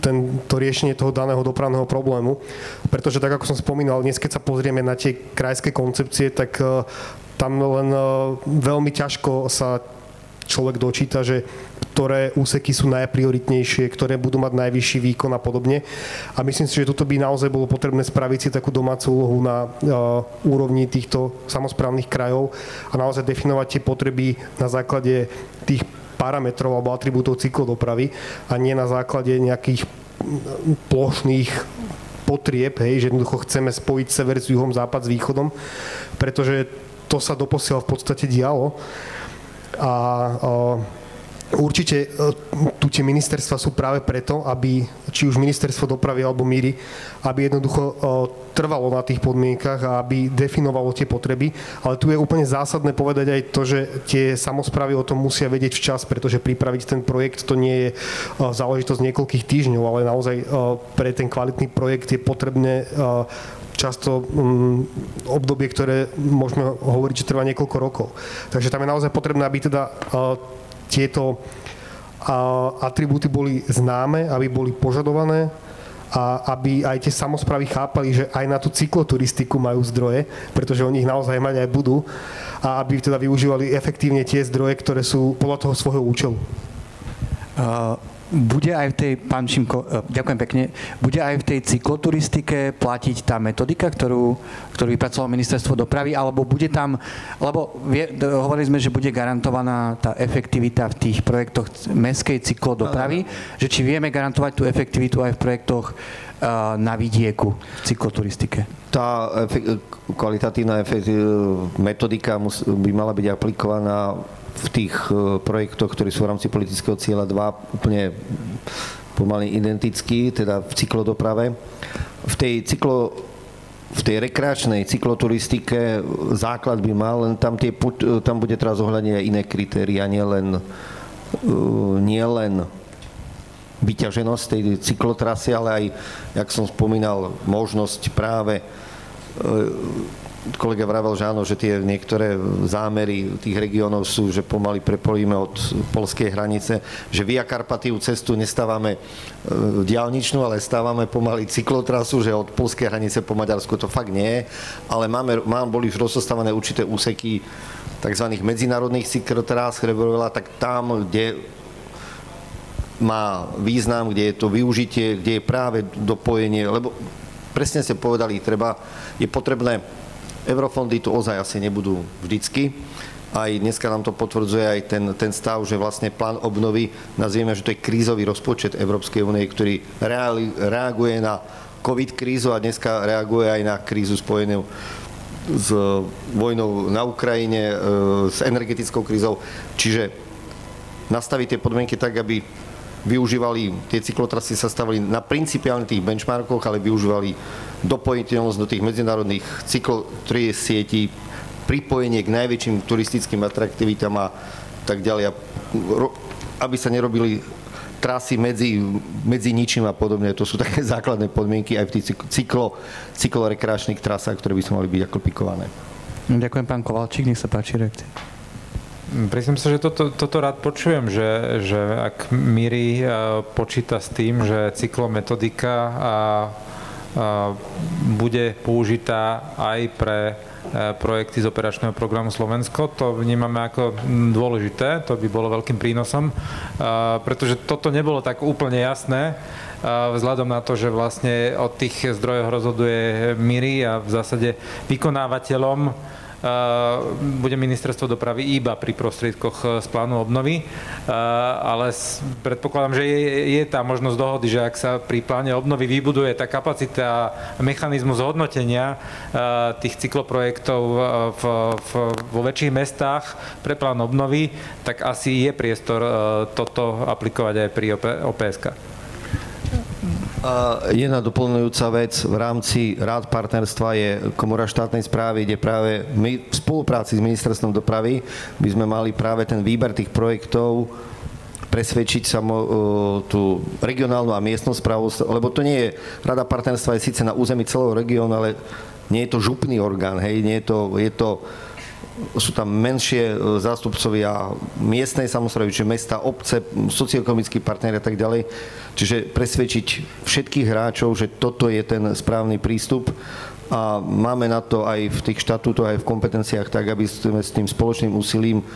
ten, to riešenie toho daného dopravného problému. Pretože tak, ako som spomínal, dnes keď sa pozrieme na tie krajské koncepcie, tak uh, tam len uh, veľmi ťažko sa človek dočíta, že ktoré úseky sú najprioritnejšie, ktoré budú mať najvyšší výkon a podobne. A myslím si, že toto by naozaj bolo potrebné spraviť si takú domácu úlohu na uh, úrovni týchto samozprávnych krajov a naozaj definovať tie potreby na základe tých parametrov alebo atribútov cyklodopravy a nie na základe nejakých plošných potrieb, hej, že jednoducho chceme spojiť sever s juhom, západ s východom, pretože to sa doposiaľ v podstate dialo a Určite e, tu tie ministerstva sú práve preto, aby či už ministerstvo dopravy alebo míry, aby jednoducho e, trvalo na tých podmienkach a aby definovalo tie potreby. Ale tu je úplne zásadné povedať aj to, že tie samozprávy o tom musia vedieť včas, pretože pripraviť ten projekt to nie je e, záležitosť niekoľkých týždňov, ale naozaj pre ten kvalitný projekt je potrebné často um, obdobie, ktoré môžeme hovoriť, že trvá niekoľko rokov. Takže tam je naozaj potrebné, aby teda uh, tieto atribúty boli známe, aby boli požadované a aby aj tie samozprávy chápali, že aj na tú cykloturistiku majú zdroje, pretože oni ich naozaj mať aj budú a aby teda využívali efektívne tie zdroje, ktoré sú podľa toho svojho účelu. Uh, bude aj v tej, pán Šimko, e, ďakujem pekne, bude aj v tej cykloturistike platiť tá metodika, ktorú, ktorú vypracovalo ministerstvo dopravy, alebo bude tam, lebo vie, hovorili sme, že bude garantovaná tá efektivita v tých projektoch mestskej cyklodopravy, že či vieme garantovať tú efektivitu aj v projektoch e, na vidieku v cykloturistike? Tá efekt, kvalitatívna efekt, metodika by mala byť aplikovaná v tých e, projektoch, ktorí sú v rámci politického cieľa 2 úplne pomaly identický, teda v cyklodoprave. V tej cyklo, v tej rekreačnej cykloturistike základ by mal, len tam, tie, tam bude teraz zohľadniť aj iné kritéria, nielen nie len vyťaženosť tej cyklotrasy, ale aj, jak som spomínal, možnosť práve e, kolega vravel, že áno, že tie niektoré zámery tých regiónov sú, že pomaly prepojíme od polskej hranice, že Via Karpatiu cestu nestávame e, diálničnú, ale stávame pomaly cyklotrasu, že od polskej hranice po Maďarsku to fakt nie, ale máme, mám, boli už rozostávané určité úseky tzv. medzinárodných cyklotrás, ktoré tak tam, kde má význam, kde je to využitie, kde je práve dopojenie, lebo presne ste povedali, treba, je potrebné Eurofondy tu ozaj asi nebudú vždycky. aj dneska nám to potvrdzuje aj ten, ten stav, že vlastne plán obnovy, nazvieme, že to je krízový rozpočet Európskej únie, ktorý reali, reaguje na COVID krízu a dneska reaguje aj na krízu spojenú s vojnou na Ukrajine, e, s energetickou krízou. Čiže nastaviť tie podmienky tak, aby využívali, tie cyklotrasy sa stavili na principiálne tých benchmarkoch, ale využívali dopojiteľnosť do tých medzinárodných cyklotrie sietí, pripojenie k najväčším turistickým atraktivitám a tak ďalej. Aby sa nerobili trasy medzi, medzi ničím a podobne. To sú také základné podmienky aj v tých cyklo, cyklorekreačných trasách, ktoré by sa mali byť aplikované. Ďakujem, pán Kovalčík, nech sa páči reakcia. Priznám sa, že toto, toto rád počujem, že, že ak Miri e, počíta s tým, že cyklometodika a bude použitá aj pre e, projekty z operačného programu Slovensko. To vnímame ako dôležité, to by bolo veľkým prínosom, pretože toto nebolo tak úplne jasné vzhľadom na to, že vlastne od tých zdrojov rozhoduje Miri a v zásade vykonávateľom bude ministerstvo dopravy iba pri prostriedkoch e, z plánu obnovy, ale predpokladám, že je, je tá možnosť dohody, že ak sa pri pláne obnovy vybuduje tá kapacita a mechanizmus hodnotenia tých cykloprojektov e, v, v, vo väčších mestách pre plán obnovy, tak asi je priestor e, toto aplikovať aj pri OPSK. Jedna doplňujúca vec. V rámci rád partnerstva je komora štátnej správy, kde práve my v spolupráci s ministerstvom dopravy by sme mali práve ten výber tých projektov presvedčiť sa tú regionálnu a miestnú správu, lebo to nie je, rada partnerstva je síce na území celého regiónu, ale nie je to župný orgán, hej, nie je to, je to sú tam menšie e, zástupcovia miestnej samozprávy, čiže mesta, obce, socioekonomickí partneri a tak ďalej. Čiže presvedčiť všetkých hráčov, že toto je ten správny prístup a máme na to aj v tých štatútoch, aj v kompetenciách tak, aby sme s tým spoločným úsilím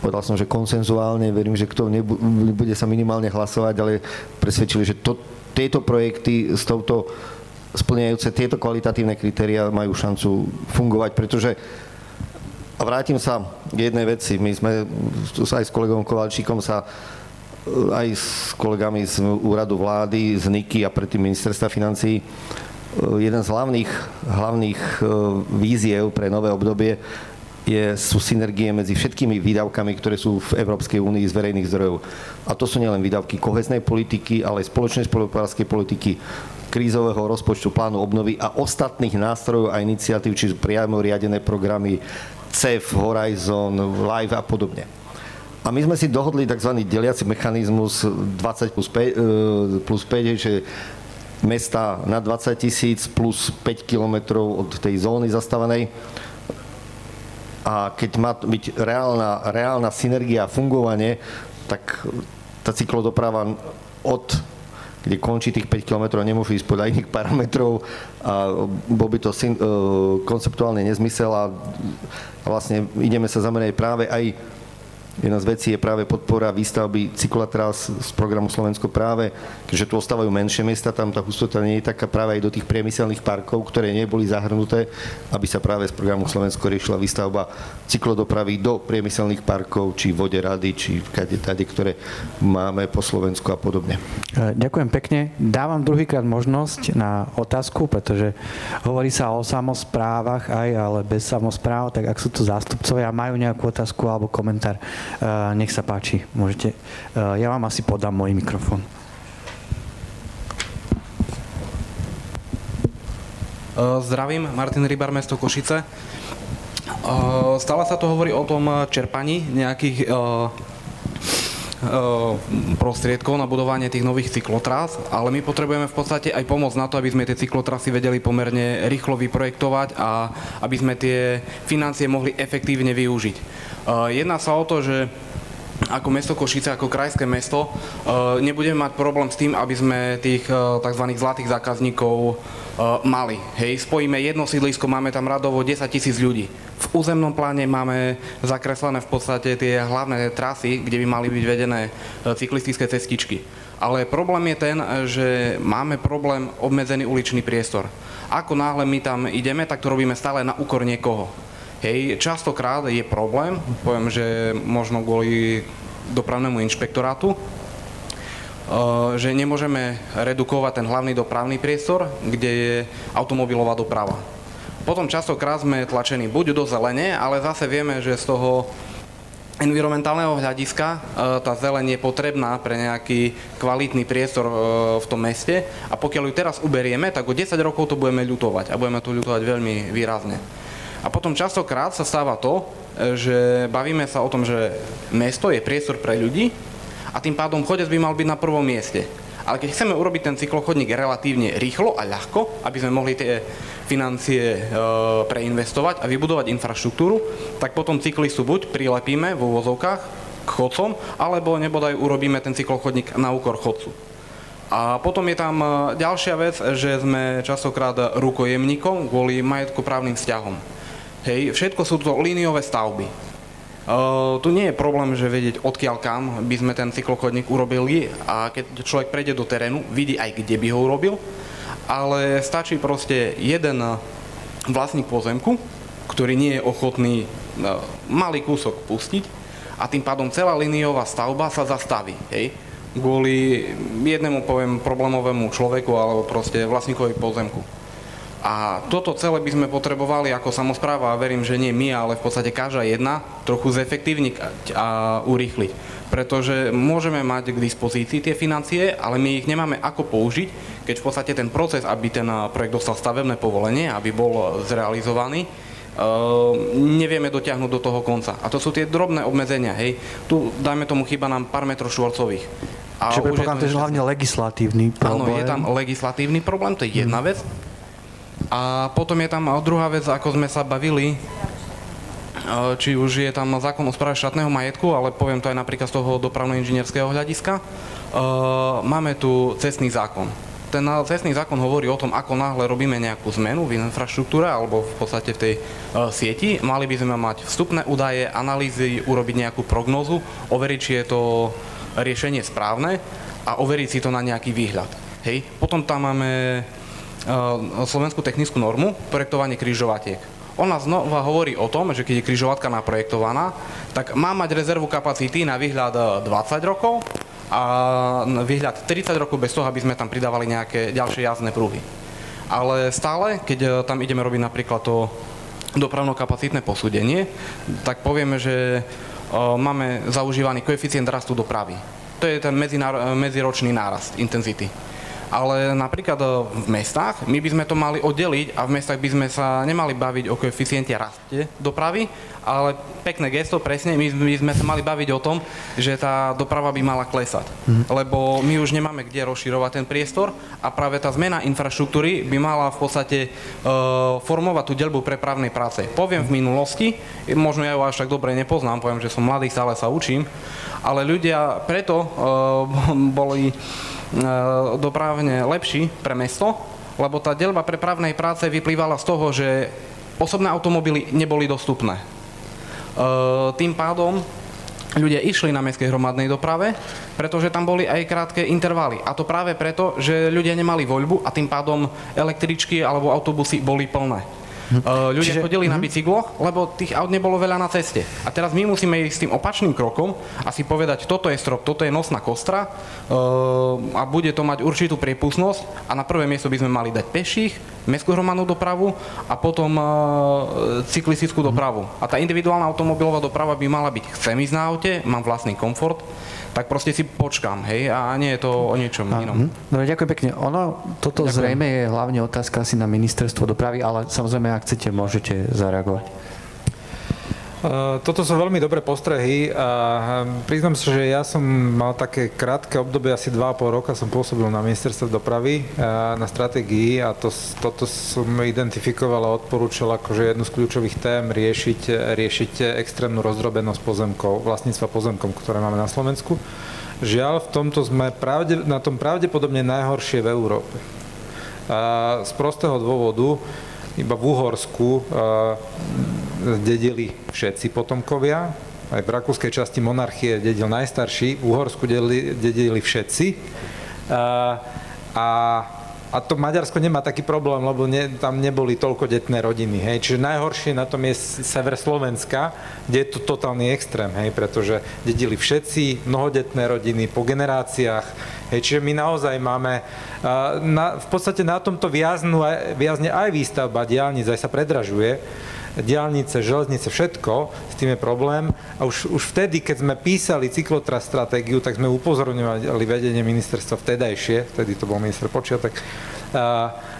povedal som, že konsenzuálne, verím, že kto nebude sa minimálne hlasovať, ale presvedčili, že to, tieto projekty s touto splňajúce tieto kvalitatívne kritéria majú šancu fungovať, pretože a vrátim sa k jednej veci. My sme aj s kolegom Kovalčíkom sa aj s kolegami z úradu vlády, z NIKY a predtým ministerstva financí jeden z hlavných, hlavných e, víziev pre nové obdobie je, sú synergie medzi všetkými výdavkami, ktoré sú v Európskej únii z verejných zdrojov. A to sú nielen výdavky koheznej politiky, ale aj spoločnej spolupráskej politiky, krízového rozpočtu, plánu obnovy a ostatných nástrojov a iniciatív, či priamo riadené programy, CEF, Horizon, Live a podobne. A my sme si dohodli tzv. deliaci mechanizmus 20 plus 5, e, plus 5 že mesta na 20 tisíc plus 5 kilometrov od tej zóny zastávanej. A keď má byť reálna, reálna synergia a fungovanie, tak tá cyklodoprava od kde končí tých 5 km, nemôžu ísť podľa iných parametrov a bol by to e, konceptuálne nezmysel a vlastne ideme sa zamerať práve aj Jedna z vecí je práve podpora výstavby cyklatras z programu Slovensko práve, keďže tu ostávajú menšie miesta, tam tá hustota nie je taká práve aj do tých priemyselných parkov, ktoré neboli zahrnuté, aby sa práve z programu Slovensko riešila výstavba cyklodopravy do priemyselných parkov, či vode rady, či kade, tade, ktoré máme po Slovensku a podobne. E, ďakujem pekne. Dávam druhýkrát možnosť na otázku, pretože hovorí sa o samozprávach aj, ale bez samozpráv, tak ak sú tu zástupcovia a majú nejakú otázku alebo komentár, nech sa páči, môžete. Eh, ja vám asi podám môj mikrofón. Eh, zdravím, Martin Rybar, mesto Košice. Stále sa tu hovorí o tom čerpaní nejakých prostriedkov na budovanie tých nových cyklotrás, ale my potrebujeme v podstate aj pomoc na to, aby sme tie cyklotrasy vedeli pomerne rýchlo vyprojektovať a aby sme tie financie mohli efektívne využiť. Jedná sa o to, že ako mesto Košice, ako krajské mesto, nebudeme mať problém s tým, aby sme tých tzv. zlatých zákazníkov mali. Hej, spojíme jedno sídlisko, máme tam radovo 10 tisíc ľudí. V územnom pláne máme zakreslené v podstate tie hlavné trasy, kde by mali byť vedené cyklistické cestičky. Ale problém je ten, že máme problém obmedzený uličný priestor. Ako náhle my tam ideme, tak to robíme stále na úkor niekoho. Hej, častokrát je problém, poviem, že možno kvôli dopravnému inšpektorátu, že nemôžeme redukovať ten hlavný dopravný priestor, kde je automobilová doprava. Potom častokrát sme tlačení buď do zelene, ale zase vieme, že z toho environmentálneho hľadiska tá zeleň je potrebná pre nejaký kvalitný priestor v tom meste a pokiaľ ju teraz uberieme, tak o 10 rokov to budeme ľutovať a budeme to ľutovať veľmi výrazne. Potom častokrát sa stáva to, že bavíme sa o tom, že mesto je priestor pre ľudí, a tým pádom chodec by mal byť na prvom mieste. Ale keď chceme urobiť ten cyklochodník relatívne rýchlo a ľahko, aby sme mohli tie financie e, preinvestovať a vybudovať infraštruktúru, tak potom cyklistu buď prilepíme v úvozovkách k chodcom, alebo nebodaj urobíme ten cyklochodník na úkor chodcu. A potom je tam e, ďalšia vec, že sme častokrát rukojemníkom kvôli majetkoprávnym vzťahom. Hej, všetko sú to líniové stavby tu nie je problém, že vedieť odkiaľ kam by sme ten cyklochodník urobili a keď človek prejde do terénu, vidí aj kde by ho urobil, ale stačí proste jeden vlastník pozemku, ktorý nie je ochotný malý kúsok pustiť a tým pádom celá liniová stavba sa zastaví. Hej? Kvôli jednému, poviem, problémovému človeku alebo proste vlastníkovi pozemku. A toto celé by sme potrebovali ako samozpráva, a verím, že nie my, ale v podstate každá jedna, trochu zefektívniť a urýchliť. Pretože môžeme mať k dispozícii tie financie, ale my ich nemáme ako použiť, keď v podstate ten proces, aby ten projekt dostal stavebné povolenie, aby bol zrealizovaný, nevieme dotiahnuť do toho konca. A to sú tie drobné obmedzenia, hej. Tu, dajme tomu, chyba nám pár metrov štvorcových. A Čiže predpokladám, to je hlavne legislatívny problém. Áno, je tam legislatívny problém, to je jedna hmm. vec. A potom je tam druhá vec, ako sme sa bavili, či už je tam zákon o správe štátneho majetku, ale poviem to aj napríklad z toho dopravno-inžinierského hľadiska. Máme tu cestný zákon. Ten cestný zákon hovorí o tom, ako náhle robíme nejakú zmenu v infraštruktúre alebo v podstate v tej sieti, mali by sme mať vstupné údaje, analýzy, urobiť nejakú prognózu, overiť, či je to riešenie správne a overiť si to na nejaký výhľad. Hej. Potom tam máme slovenskú technickú normu projektovanie križovatiek. Ona znova hovorí o tom, že keď je križovatka naprojektovaná, tak má mať rezervu kapacity na výhľad 20 eh, rokov a výhľad 30 rokov bez toho, aby sme tam pridávali nejaké ďalšie jazdné pruhy. Ale stále, keď eh, tam ideme robiť napríklad to dopravno-kapacitné posúdenie, tak povieme, že máme zaužívaný koeficient rastu dopravy. To je ten medziročný nárast intenzity ale napríklad e, v mestách my by sme to mali oddeliť a v mestách by sme sa nemali baviť o koeficiente raste dopravy, ale pekné gesto, presne, my by sme sa mali baviť o tom, že tá doprava by mala klesať. Mm. Lebo my už nemáme kde rozširovať ten priestor a práve tá zmena infraštruktúry by mala v podstate uh, formovať tú delbu prepravnej práce. Poviem v minulosti, možno ja ju až tak dobre nepoznám, poviem, že som mladý, stále sa učím, ale ľudia preto uh, boli E, dopravne lepší pre mesto, lebo tá delba prepravnej práce vyplývala z toho, že osobné automobily neboli dostupné. E, tým pádom ľudia išli na mestskej hromadnej doprave, pretože tam boli aj krátke intervaly. A to práve preto, že ľudia nemali voľbu a tým pádom električky alebo autobusy boli plné. Uh, ľudia Čiže, chodili na mhm. bicykloch, lebo tých aut nebolo veľa na ceste. A teraz my musíme ísť s tým opačným krokom a si povedať, toto je strop, toto je nosná kostra uh, a bude to mať určitú priepustnosť a na prvé miesto by sme mali dať peších, mestskú hromadnú dopravu a potom uh, cyklistickú dopravu. A tá individuálna automobilová doprava by mala byť, chcem ísť na aute, mám vlastný komfort, tak proste si počkám, hej, a nie je to o niečom a, inom. No, ďakujem pekne. Ono, toto ďakujem. zrejme je hlavne otázka asi na ministerstvo dopravy, ale samozrejme, ak chcete, môžete zareagovať. Eh, toto sú veľmi dobré postrehy a hm, priznám sa, že ja som mal také krátke obdobie, asi 2,5 roka som pôsobil na ministerstve dopravy eh, na stratégii a to, toto som identifikoval a odporúčal akože jednu z kľúčových tém riešiť, riešiť extrémnu rozdrobenosť pozemkov, vlastníctva pozemkom, ktoré máme na Slovensku. Žiaľ, v tomto sme pravde, na tom pravdepodobne najhoršie v Európe. A z prostého dôvodu, iba v Uhorsku dedili všetci potomkovia, aj v rakúskej časti monarchie dedil najstarší, v Uhorsku dedili, dedili všetci. A, a a to Maďarsko nemá taký problém, lebo ne, tam neboli toľko detné rodiny. Hej. Čiže najhoršie na tom je sever Slovenska, kde je to totálny extrém, hej, pretože dedili všetci, mnohodetné rodiny po generáciách. Hej, čiže my naozaj máme, na, v podstate na tomto viaznu, viazne aj výstavba diálnic, aj sa predražuje diálnice, železnice, všetko, s tým je problém. A už, už vtedy, keď sme písali cyklotras stratégiu, tak sme upozorňovali vedenie ministerstva vtedajšie, vtedy to bol minister Počiatek,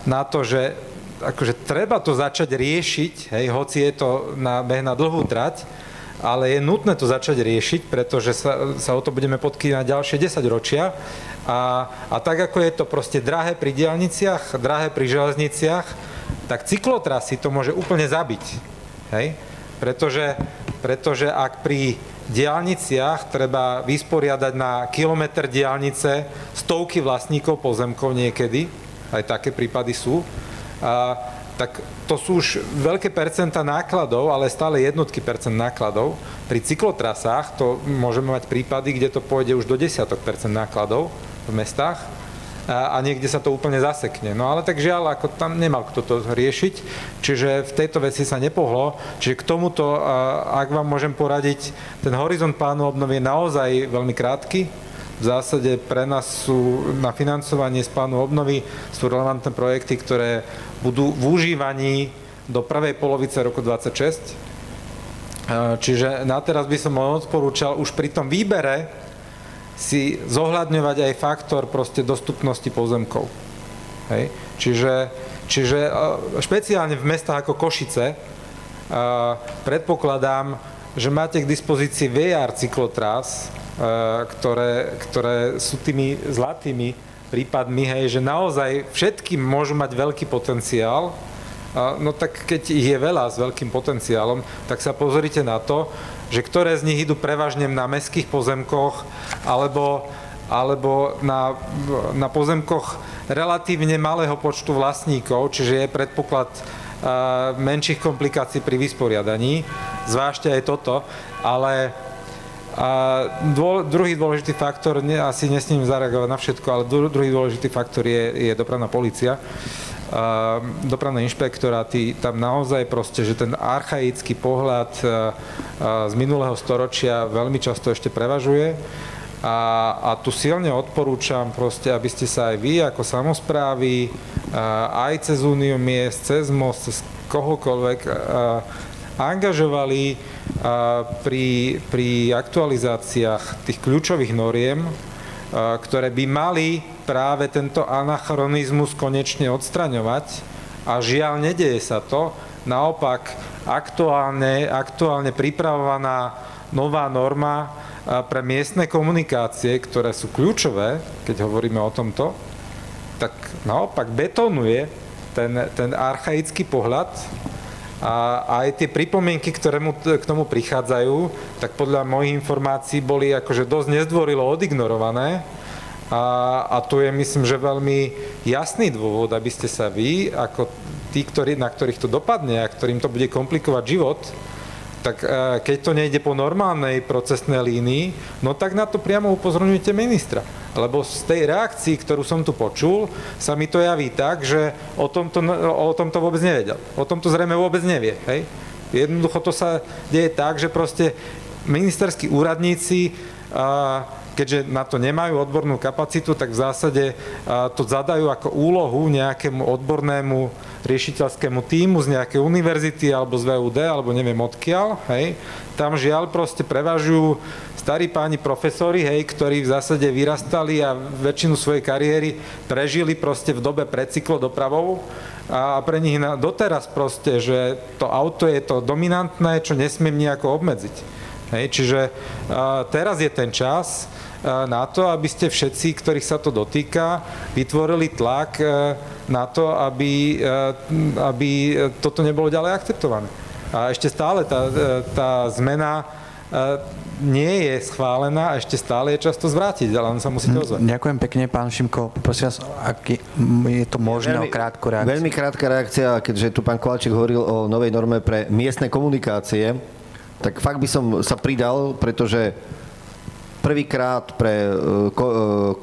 na to, že akože treba to začať riešiť, hej, hoci je to na beh na dlhú trať, ale je nutné to začať riešiť, pretože sa, sa o to budeme podkývať ďalšie 10 ročia. A, a tak ako je to proste drahé pri diálniciach, drahé pri železniciach, tak cyklotrasy to môže úplne zabiť. Hej? Pretože, pretože ak pri diálniciach treba vysporiadať na kilometr diálnice stovky vlastníkov pozemkov niekedy, aj také prípady sú, a, tak to sú už veľké percenta nákladov, ale stále jednotky percent nákladov. Pri cyklotrasách to môžeme mať prípady, kde to pôjde už do desiatok percent nákladov v mestách a, a niekde sa to úplne zasekne. No ale tak žiaľ, ako tam nemal kto to riešiť, čiže v tejto veci sa nepohlo. Čiže k tomuto, ak vám môžem poradiť, ten horizont plánu obnovy je naozaj veľmi krátky. V zásade pre nás sú na financovanie z plánu obnovy sú relevantné projekty, ktoré budú v užívaní do prvej polovice roku 2026. Čiže na teraz by som odporúčal už pri tom výbere si zohľadňovať aj faktor proste dostupnosti pozemkov. Hej. Čiže, čiže špeciálne v mestách ako Košice predpokladám, že máte k dispozícii VR cyklotras, ktoré, ktoré sú tými zlatými prípadmi, hej, že naozaj všetkým môžu mať veľký potenciál, no tak keď ich je veľa s veľkým potenciálom, tak sa pozrite na to, že ktoré z nich idú prevažne na mestských pozemkoch alebo, alebo na, na pozemkoch relatívne malého počtu vlastníkov, čiže je predpoklad uh, menších komplikácií pri vysporiadaní. Zvážte aj toto, ale a dô, druhý dôležitý faktor, ne, asi nesmím zareagovať na všetko, ale druhý dôležitý faktor je, je dopravná policia dopravné inšpektoráty, tam naozaj proste, že ten archaický pohľad z minulého storočia veľmi často ešte prevažuje. A, a tu silne odporúčam proste, aby ste sa aj vy ako samozprávy, aj cez Úniu miest, cez most, cez kohokoľvek angažovali pri, pri aktualizáciách tých kľúčových noriem, ktoré by mali práve tento anachronizmus konečne odstraňovať a žiaľ, nedeje sa to. Naopak, aktuálne, aktuálne pripravovaná nová norma pre miestne komunikácie, ktoré sú kľúčové, keď hovoríme o tomto, tak naopak betonuje ten, ten archaický pohľad a aj tie pripomienky, ktoré mu, k tomu prichádzajú, tak podľa mojich informácií boli akože dosť nezdvorilo odignorované. A, a tu je, myslím, že veľmi jasný dôvod, aby ste sa vy, ako tí, ktorí, na ktorých to dopadne a ktorým to bude komplikovať život, tak e, keď to nejde po normálnej procesnej línii, no tak na to priamo upozorňujete ministra. Lebo z tej reakcii, ktorú som tu počul, sa mi to javí tak, že o tomto, o tomto vôbec nevedel. O tomto zrejme vôbec nevie. Hej? Jednoducho to sa deje tak, že proste ministerskí úradníci, keďže na to nemajú odbornú kapacitu, tak v zásade to zadajú ako úlohu nejakému odbornému riešiteľskému týmu z nejakej univerzity alebo z VUD alebo neviem odkiaľ, hej. Tam žiaľ proste prevažujú starí páni profesori, hej, ktorí v zásade vyrastali a väčšinu svojej kariéry prežili proste v dobe pred cyklodopravou a pre nich doteraz proste, že to auto je to dominantné, čo nesmiem nejako obmedziť. Hej, čiže a, teraz je ten čas na to, aby ste všetci, ktorých sa to dotýka, vytvorili tlak a, na to, aby, a, aby toto nebolo ďalej akceptované. A ešte stále tá, tá zmena nie je schválená a ešte stále je čas to zvrátiť, ale on sa musíte hm, ozvať. Ďakujem pekne, pán Šimko. Prosím vás, ak je, je to možné veľmi, o krátku reakciu. Veľmi krátka reakcia, keďže tu pán Kováčik hovoril o novej norme pre miestne komunikácie, tak fakt by som sa pridal, pretože prvýkrát pre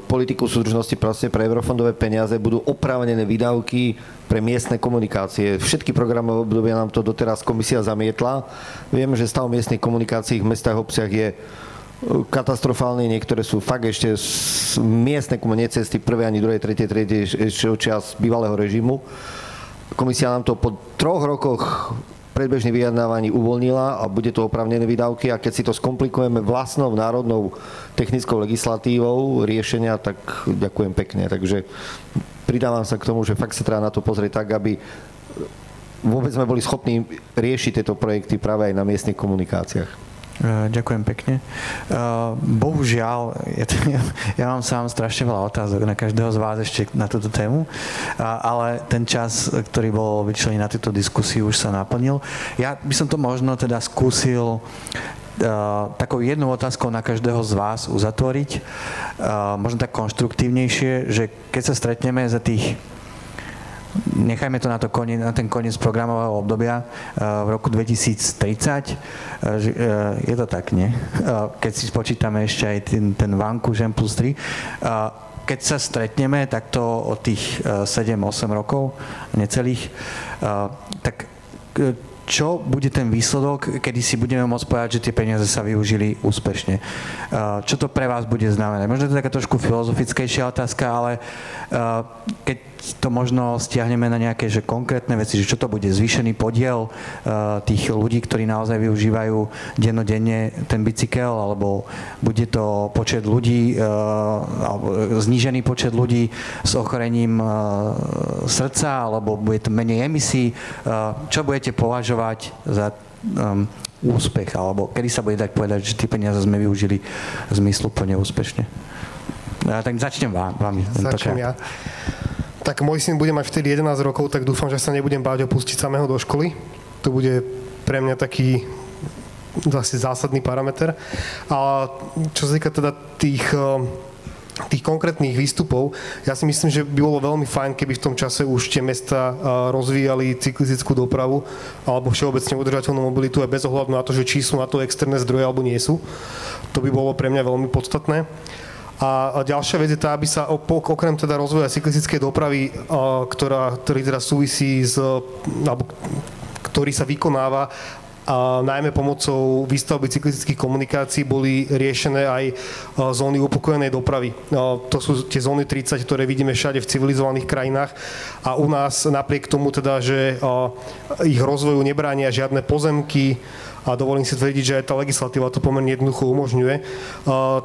politiku súdržnosti proste pre eurofondové peniaze budú oprávnené výdavky pre miestne komunikácie. Všetky programové obdobia nám to doteraz komisia zamietla. Vieme, že stav miestnych komunikácií v mestách a obciach je katastrofálne, niektoré sú fakt ešte miestne komunie cesty prvej ani druhej, tretej, tretej ešte čas bývalého režimu. Komisia nám to po troch rokoch predbežných vyjednávaní uvoľnila a bude to opravnené výdavky a keď si to skomplikujeme vlastnou národnou technickou legislatívou riešenia, tak ďakujem pekne. Takže pridávam sa k tomu, že fakt sa treba na to pozrieť tak, aby vôbec sme boli schopní riešiť tieto projekty práve aj na miestnych komunikáciách. E, ďakujem pekne. E, bohužiaľ, ja mám sám strašne veľa otázok na každého z vás ešte na túto tému, ale ten čas, ktorý bol vyčlený na túto diskusiu, už sa naplnil. Ja by som to možno teda skúsil e, takou jednou otázkou na každého z vás uzatvoriť, možno tak konštruktívnejšie, že keď sa stretneme za tých nechajme to na, to koniec, na ten koniec programového obdobia eh, v roku 2030. Eh, eh, je to tak, nie? Keď si spočítame ešte aj ten, ten vanku Žen plus 3. Keď sa stretneme takto od tých 7-8 rokov, necelých, tak čo bude ten výsledok, kedy si budeme môcť povedať, že tie peniaze sa využili úspešne. Čo to pre vás bude znamenať? Možno to je taká trošku filozofickejšia otázka, ale keď to možno stiahneme na nejaké že konkrétne veci, že čo to bude, zvýšený podiel uh, tých ľudí, ktorí naozaj využívajú dennodenne ten bicykel, alebo bude to počet ľudí, uh, alebo znížený počet ľudí s ochorením uh, srdca, alebo bude to menej emisí. Čo budete považovať za um, úspech, alebo kedy sa bude dať povedať, že tie peniaze sme využili zmysluplne úspešne? Tak začnem vám, vami. Začnem ja tak môj syn bude mať vtedy 11 rokov, tak dúfam, že sa nebudem báť opustiť samého do školy. To bude pre mňa taký zase zásadný parameter. A čo sa týka teda tých eh, tých konkrétnych výstupov, ja si myslím, že by bolo veľmi fajn, keby v tom čase už tie mesta eh, rozvíjali cyklistickú dopravu alebo všeobecne udržateľnú mobilitu aj bez ohľadu na to, že či sú na to externé zdroje alebo nie sú. To by bolo pre mňa veľmi podstatné. A ďalšia vec je tá, aby sa okrem teda rozvoja cyklistickej dopravy, ktorá, ktorý teda súvisí s, alebo ktorý sa vykonáva a najmä pomocou výstavby cyklistických komunikácií boli riešené aj zóny upokojenej dopravy. To sú tie zóny 30, ktoré vidíme všade v civilizovaných krajinách a u nás napriek tomu teda, že ich rozvoju nebránia žiadne pozemky, a dovolím si tvrdiť, že aj tá legislatíva to pomerne jednoducho umožňuje,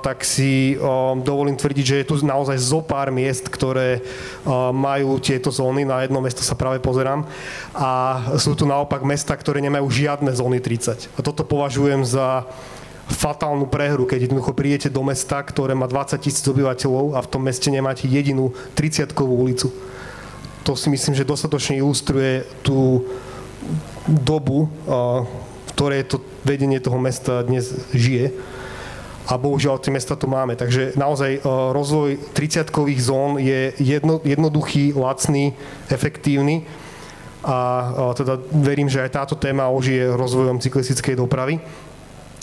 tak si dovolím tvrdiť, že je tu naozaj zo pár miest, ktoré majú tieto zóny, na jedno mesto sa práve pozerám a sú tu naopak mesta, ktoré nemajú žiadne zóny 30. A toto považujem za fatálnu prehru, keď jednoducho prídete do mesta, ktoré má 20 tisíc obyvateľov a v tom meste nemáte jedinú 30-kovú ulicu. To si myslím, že dostatočne ilustruje tú dobu, ktoré to vedenie toho mesta dnes žije. A bohužiaľ tie mesta tu máme. Takže naozaj e, rozvoj 30-kových zón je jedno, jednoduchý, lacný, efektívny a e, teda verím, že aj táto téma ožije rozvojom cyklistickej dopravy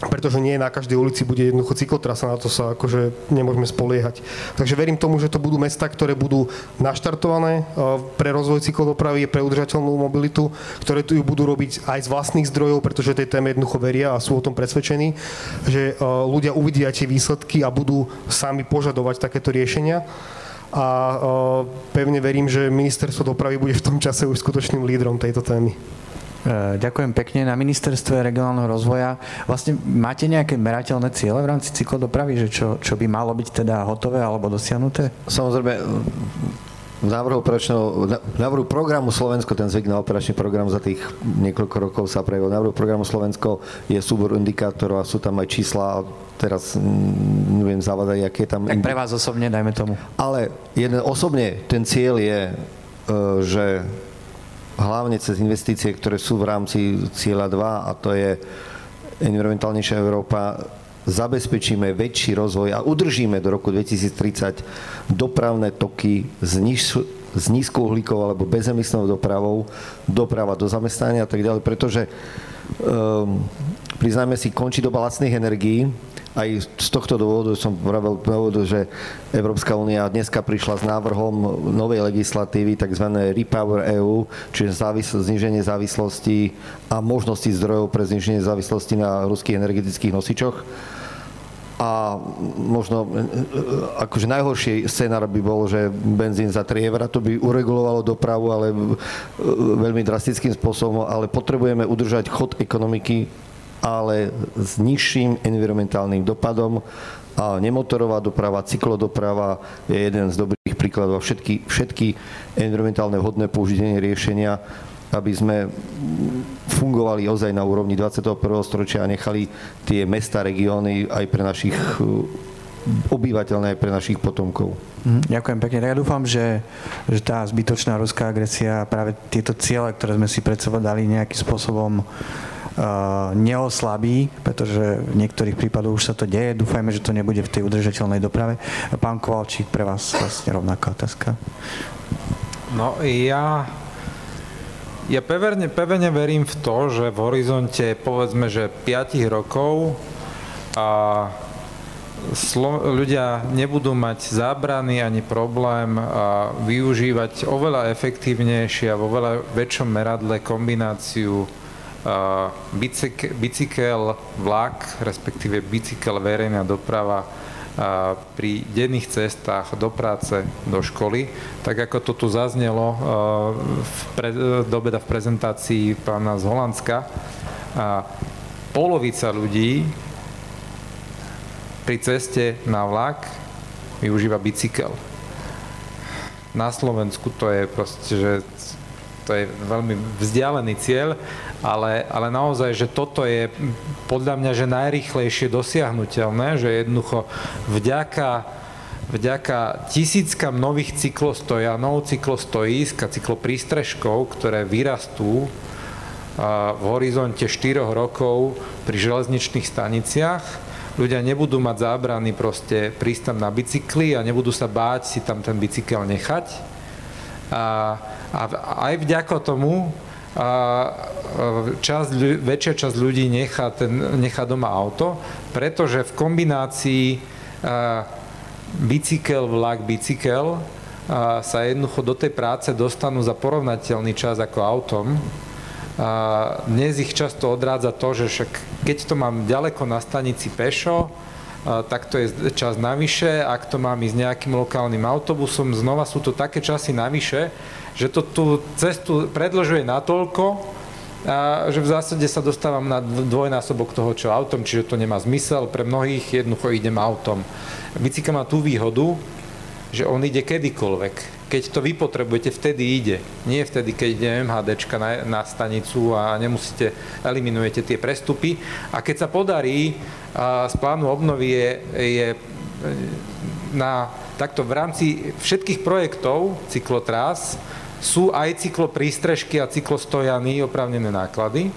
pretože nie na každej ulici bude jednoducho cyklotrasa, na to sa akože nemôžeme spoliehať. Takže verím tomu, že to budú mesta, ktoré budú naštartované e, pre rozvoj cyklodopravy, pre udržateľnú mobilitu, ktoré tu ju budú robiť aj z vlastných zdrojov, pretože tej téme jednoducho veria a sú o tom presvedčení, že e, ľudia uvidia tie výsledky a budú sami požadovať takéto riešenia a e, pevne verím, že ministerstvo dopravy bude v tom čase už skutočným lídrom tejto témy. E, ďakujem pekne. Na ministerstve regionálneho rozvoja vlastne máte nejaké merateľné ciele v rámci cyklodopravy, že čo, čo by malo byť teda hotové alebo dosiahnuté? Samozrejme, v návrhu, návrhu programu Slovensko, ten zvyk na operačný program za tých niekoľko rokov sa prejavil. Návrhu programu Slovensko je súbor indikátorov a sú tam aj čísla teraz neviem zavadať, aké tam... Tak pre vás osobne, dajme tomu. Ale jeden, osobne ten cieľ je, e, že hlavne cez investície, ktoré sú v rámci cieľa 2 a to je environmentálnejšia Európa, zabezpečíme väčší rozvoj a udržíme do roku 2030 dopravné toky z, niž, z nízkouhlíkovou alebo bezemisnou dopravou, doprava do zamestnania a tak ďalej, pretože um, priznáme si, končí doba lacných energií aj z tohto dôvodu som pravil dôvodu, že Európska únia dneska prišla s návrhom novej legislatívy, tzv. Repower EU, čiže závis- zniženie závislosti a možnosti zdrojov pre zniženie závislosti na ruských energetických nosičoch. A možno akože najhorší scenár by bol, že benzín za 3 eurá, to by uregulovalo dopravu, ale veľmi drastickým spôsobom, ale potrebujeme udržať chod ekonomiky ale s nižším environmentálnym dopadom. A nemotorová doprava, cyklodoprava je jeden z dobrých príkladov. Všetky, všetky environmentálne vhodné použitenie riešenia, aby sme fungovali ozaj na úrovni 21. storočia a nechali tie mesta, regióny aj pre našich obyvateľné aj pre našich potomkov. Mhm, ďakujem pekne. Ja dúfam, že, že tá zbytočná ruská agresia práve tieto ciele, ktoré sme si pred sebou dali nejakým spôsobom neoslabí, pretože v niektorých prípadoch už sa to deje. Dúfajme, že to nebude v tej udržateľnej doprave. Pán Kovalčík, pre vás vlastne rovnaká otázka. No ja, ja peverne, pevne verím v to, že v horizonte povedzme, že 5 rokov a Slo- ľudia nebudú mať zábrany ani problém a využívať oveľa efektívnejšie a vo veľa väčšom meradle kombináciu bicykel, vlak, respektíve bicykel, verejná doprava pri denných cestách do práce, do školy, tak ako to tu zaznelo v pre, do v prezentácii pána z Holandska, polovica ľudí pri ceste na vlak využíva bicykel. Na Slovensku to je proste, že to je veľmi vzdialený cieľ ale, ale naozaj, že toto je podľa mňa, že najrychlejšie dosiahnutelné, že jednoducho vďaka, vďaka tisíckam nových cyklostojanov, cyklostojísk a cykloprístrežkov, ktoré vyrastú v horizonte 4 rokov pri železničných staniciach, ľudia nebudú mať zábrany proste prísť tam na bicykli a nebudú sa báť si tam ten bicykel nechať. A, a aj vďaka tomu a časť, väčšia časť ľudí nechá, ten, nechá doma auto, pretože v kombinácii bicykel, vlak, bicykel sa jednoducho do tej práce dostanú za porovnateľný čas ako autom. A dnes ich často odrádza to, že však keď to mám ďaleko na stanici pešo, tak to je čas navyše, ak to mám ísť nejakým lokálnym autobusom, znova sú to také časy navyše, že to tú cestu predlžuje natoľko, a že v zásade sa dostávam na dvojnásobok toho, čo autom, čiže to nemá zmysel. Pre mnohých jednoducho idem autom. Bicykel má tú výhodu, že on ide kedykoľvek. Keď to vy potrebujete, vtedy ide. Nie vtedy, keď ide MHDčka na, na stanicu a nemusíte, eliminujete tie prestupy. A keď sa podarí, a z plánu obnovy je, je na, takto v rámci všetkých projektov cyklotrás sú aj cykloprístrežky a cyklostojany oprávnené náklady,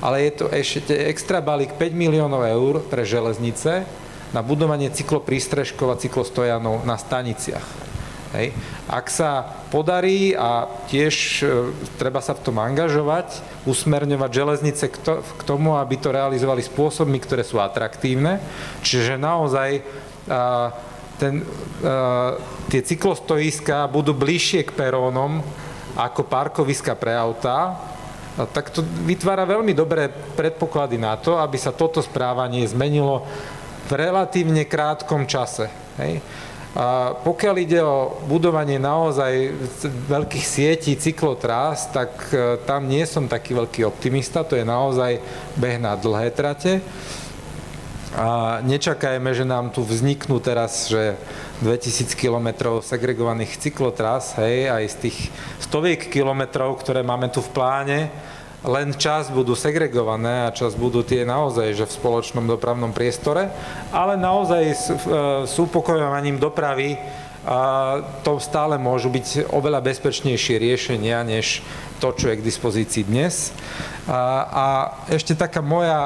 ale je to ešte extra balík 5 miliónov eur pre železnice na budovanie cykloprístrežkov a cyklostojanov na staniciach. Hej. Ak sa podarí a tiež e, treba sa v tom angažovať, usmerňovať železnice k, to, k tomu, aby to realizovali spôsobmi, ktoré sú atraktívne, čiže naozaj a, ten, uh, tie cyklostojiska budú bližšie k perónom ako parkoviska pre autá, tak to vytvára veľmi dobré predpoklady na to, aby sa toto správanie zmenilo v relatívne krátkom čase. Hej. A pokiaľ ide o budovanie naozaj veľkých sietí cyklotrás, tak e, tam nie som taký veľký optimista, to je naozaj beh na dlhé trate. A nečakajme, že nám tu vzniknú teraz, že 2000 km segregovaných cyklotras, hej, aj z tých stoviek kilometrov, ktoré máme tu v pláne, len čas budú segregované a čas budú tie naozaj, že v spoločnom dopravnom priestore, ale naozaj s, e, s upokojovaním dopravy a to stále môžu byť oveľa bezpečnejšie riešenia, než to, čo je k dispozícii dnes. A, a ešte taká moja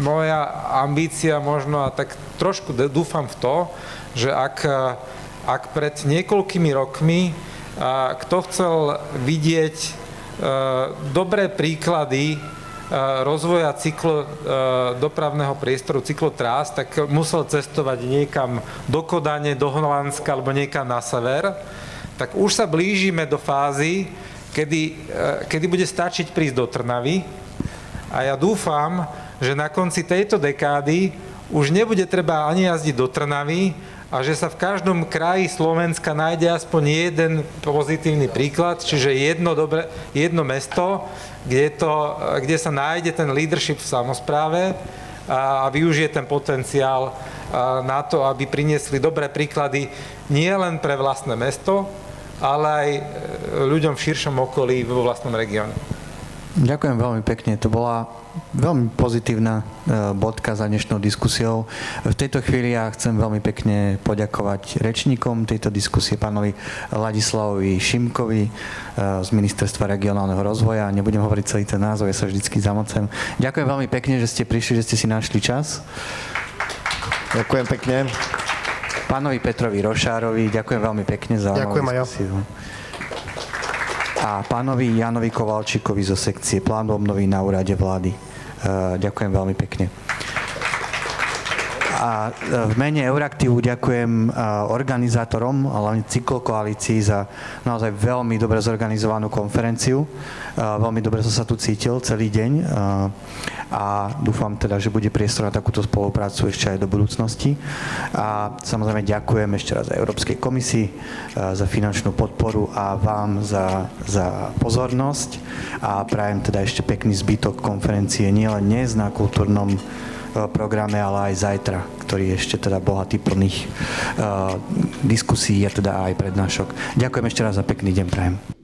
moja ambícia možno a tak trošku dúfam v to, že ak, ak pred niekoľkými rokmi kto chcel vidieť dobré príklady rozvoja cyklo, dopravného priestoru, cyklotrás, tak musel cestovať niekam do Kodane, do Holandska alebo niekam na sever, tak už sa blížime do fázy, kedy, kedy bude stačiť prísť do Trnavy. A ja dúfam, že na konci tejto dekády už nebude treba ani jazdiť do Trnavy a že sa v každom kraji Slovenska nájde aspoň jeden pozitívny príklad, čiže jedno, dobre, jedno mesto, kde, to, kde sa nájde ten leadership v samozpráve a, a využije ten potenciál na to, aby priniesli dobré príklady nie len pre vlastné mesto, ale aj e, ľuďom v širšom okolí vo vlastnom regióne. Ďakujem veľmi pekne. To bola veľmi pozitívna e, bodka za dnešnou diskusiou. V tejto chvíli ja chcem veľmi pekne poďakovať rečníkom tejto diskusie, pánovi Ladislavovi Šimkovi e, z Ministerstva regionálneho rozvoja. Nebudem hovoriť celý ten názov, ja sa vždycky zamocem. Ďakujem veľmi pekne, že ste prišli, že ste si našli čas. Ďakujem pekne. Pánovi Petrovi Rošárovi, ďakujem veľmi pekne za Ďakujem aj ja a pánovi Janovi Kovalčíkovi zo sekcie plánu obnovy na úrade vlády. E, ďakujem veľmi pekne. A v mene Euraktivu ďakujem organizátorom, hlavne cyklokoalícii za naozaj veľmi dobre zorganizovanú konferenciu. Veľmi dobre som sa tu cítil celý deň a dúfam teda, že bude priestor na takúto spoluprácu ešte aj do budúcnosti. A samozrejme ďakujem ešte raz aj Európskej komisii za finančnú podporu a vám za, za pozornosť a prajem teda ešte pekný zbytok konferencie nielen dnes na kultúrnom programe, ale aj zajtra, ktorý je ešte teda bohatý plných uh, diskusí a teda aj prednášok. Ďakujem ešte raz za pekný deň prajem.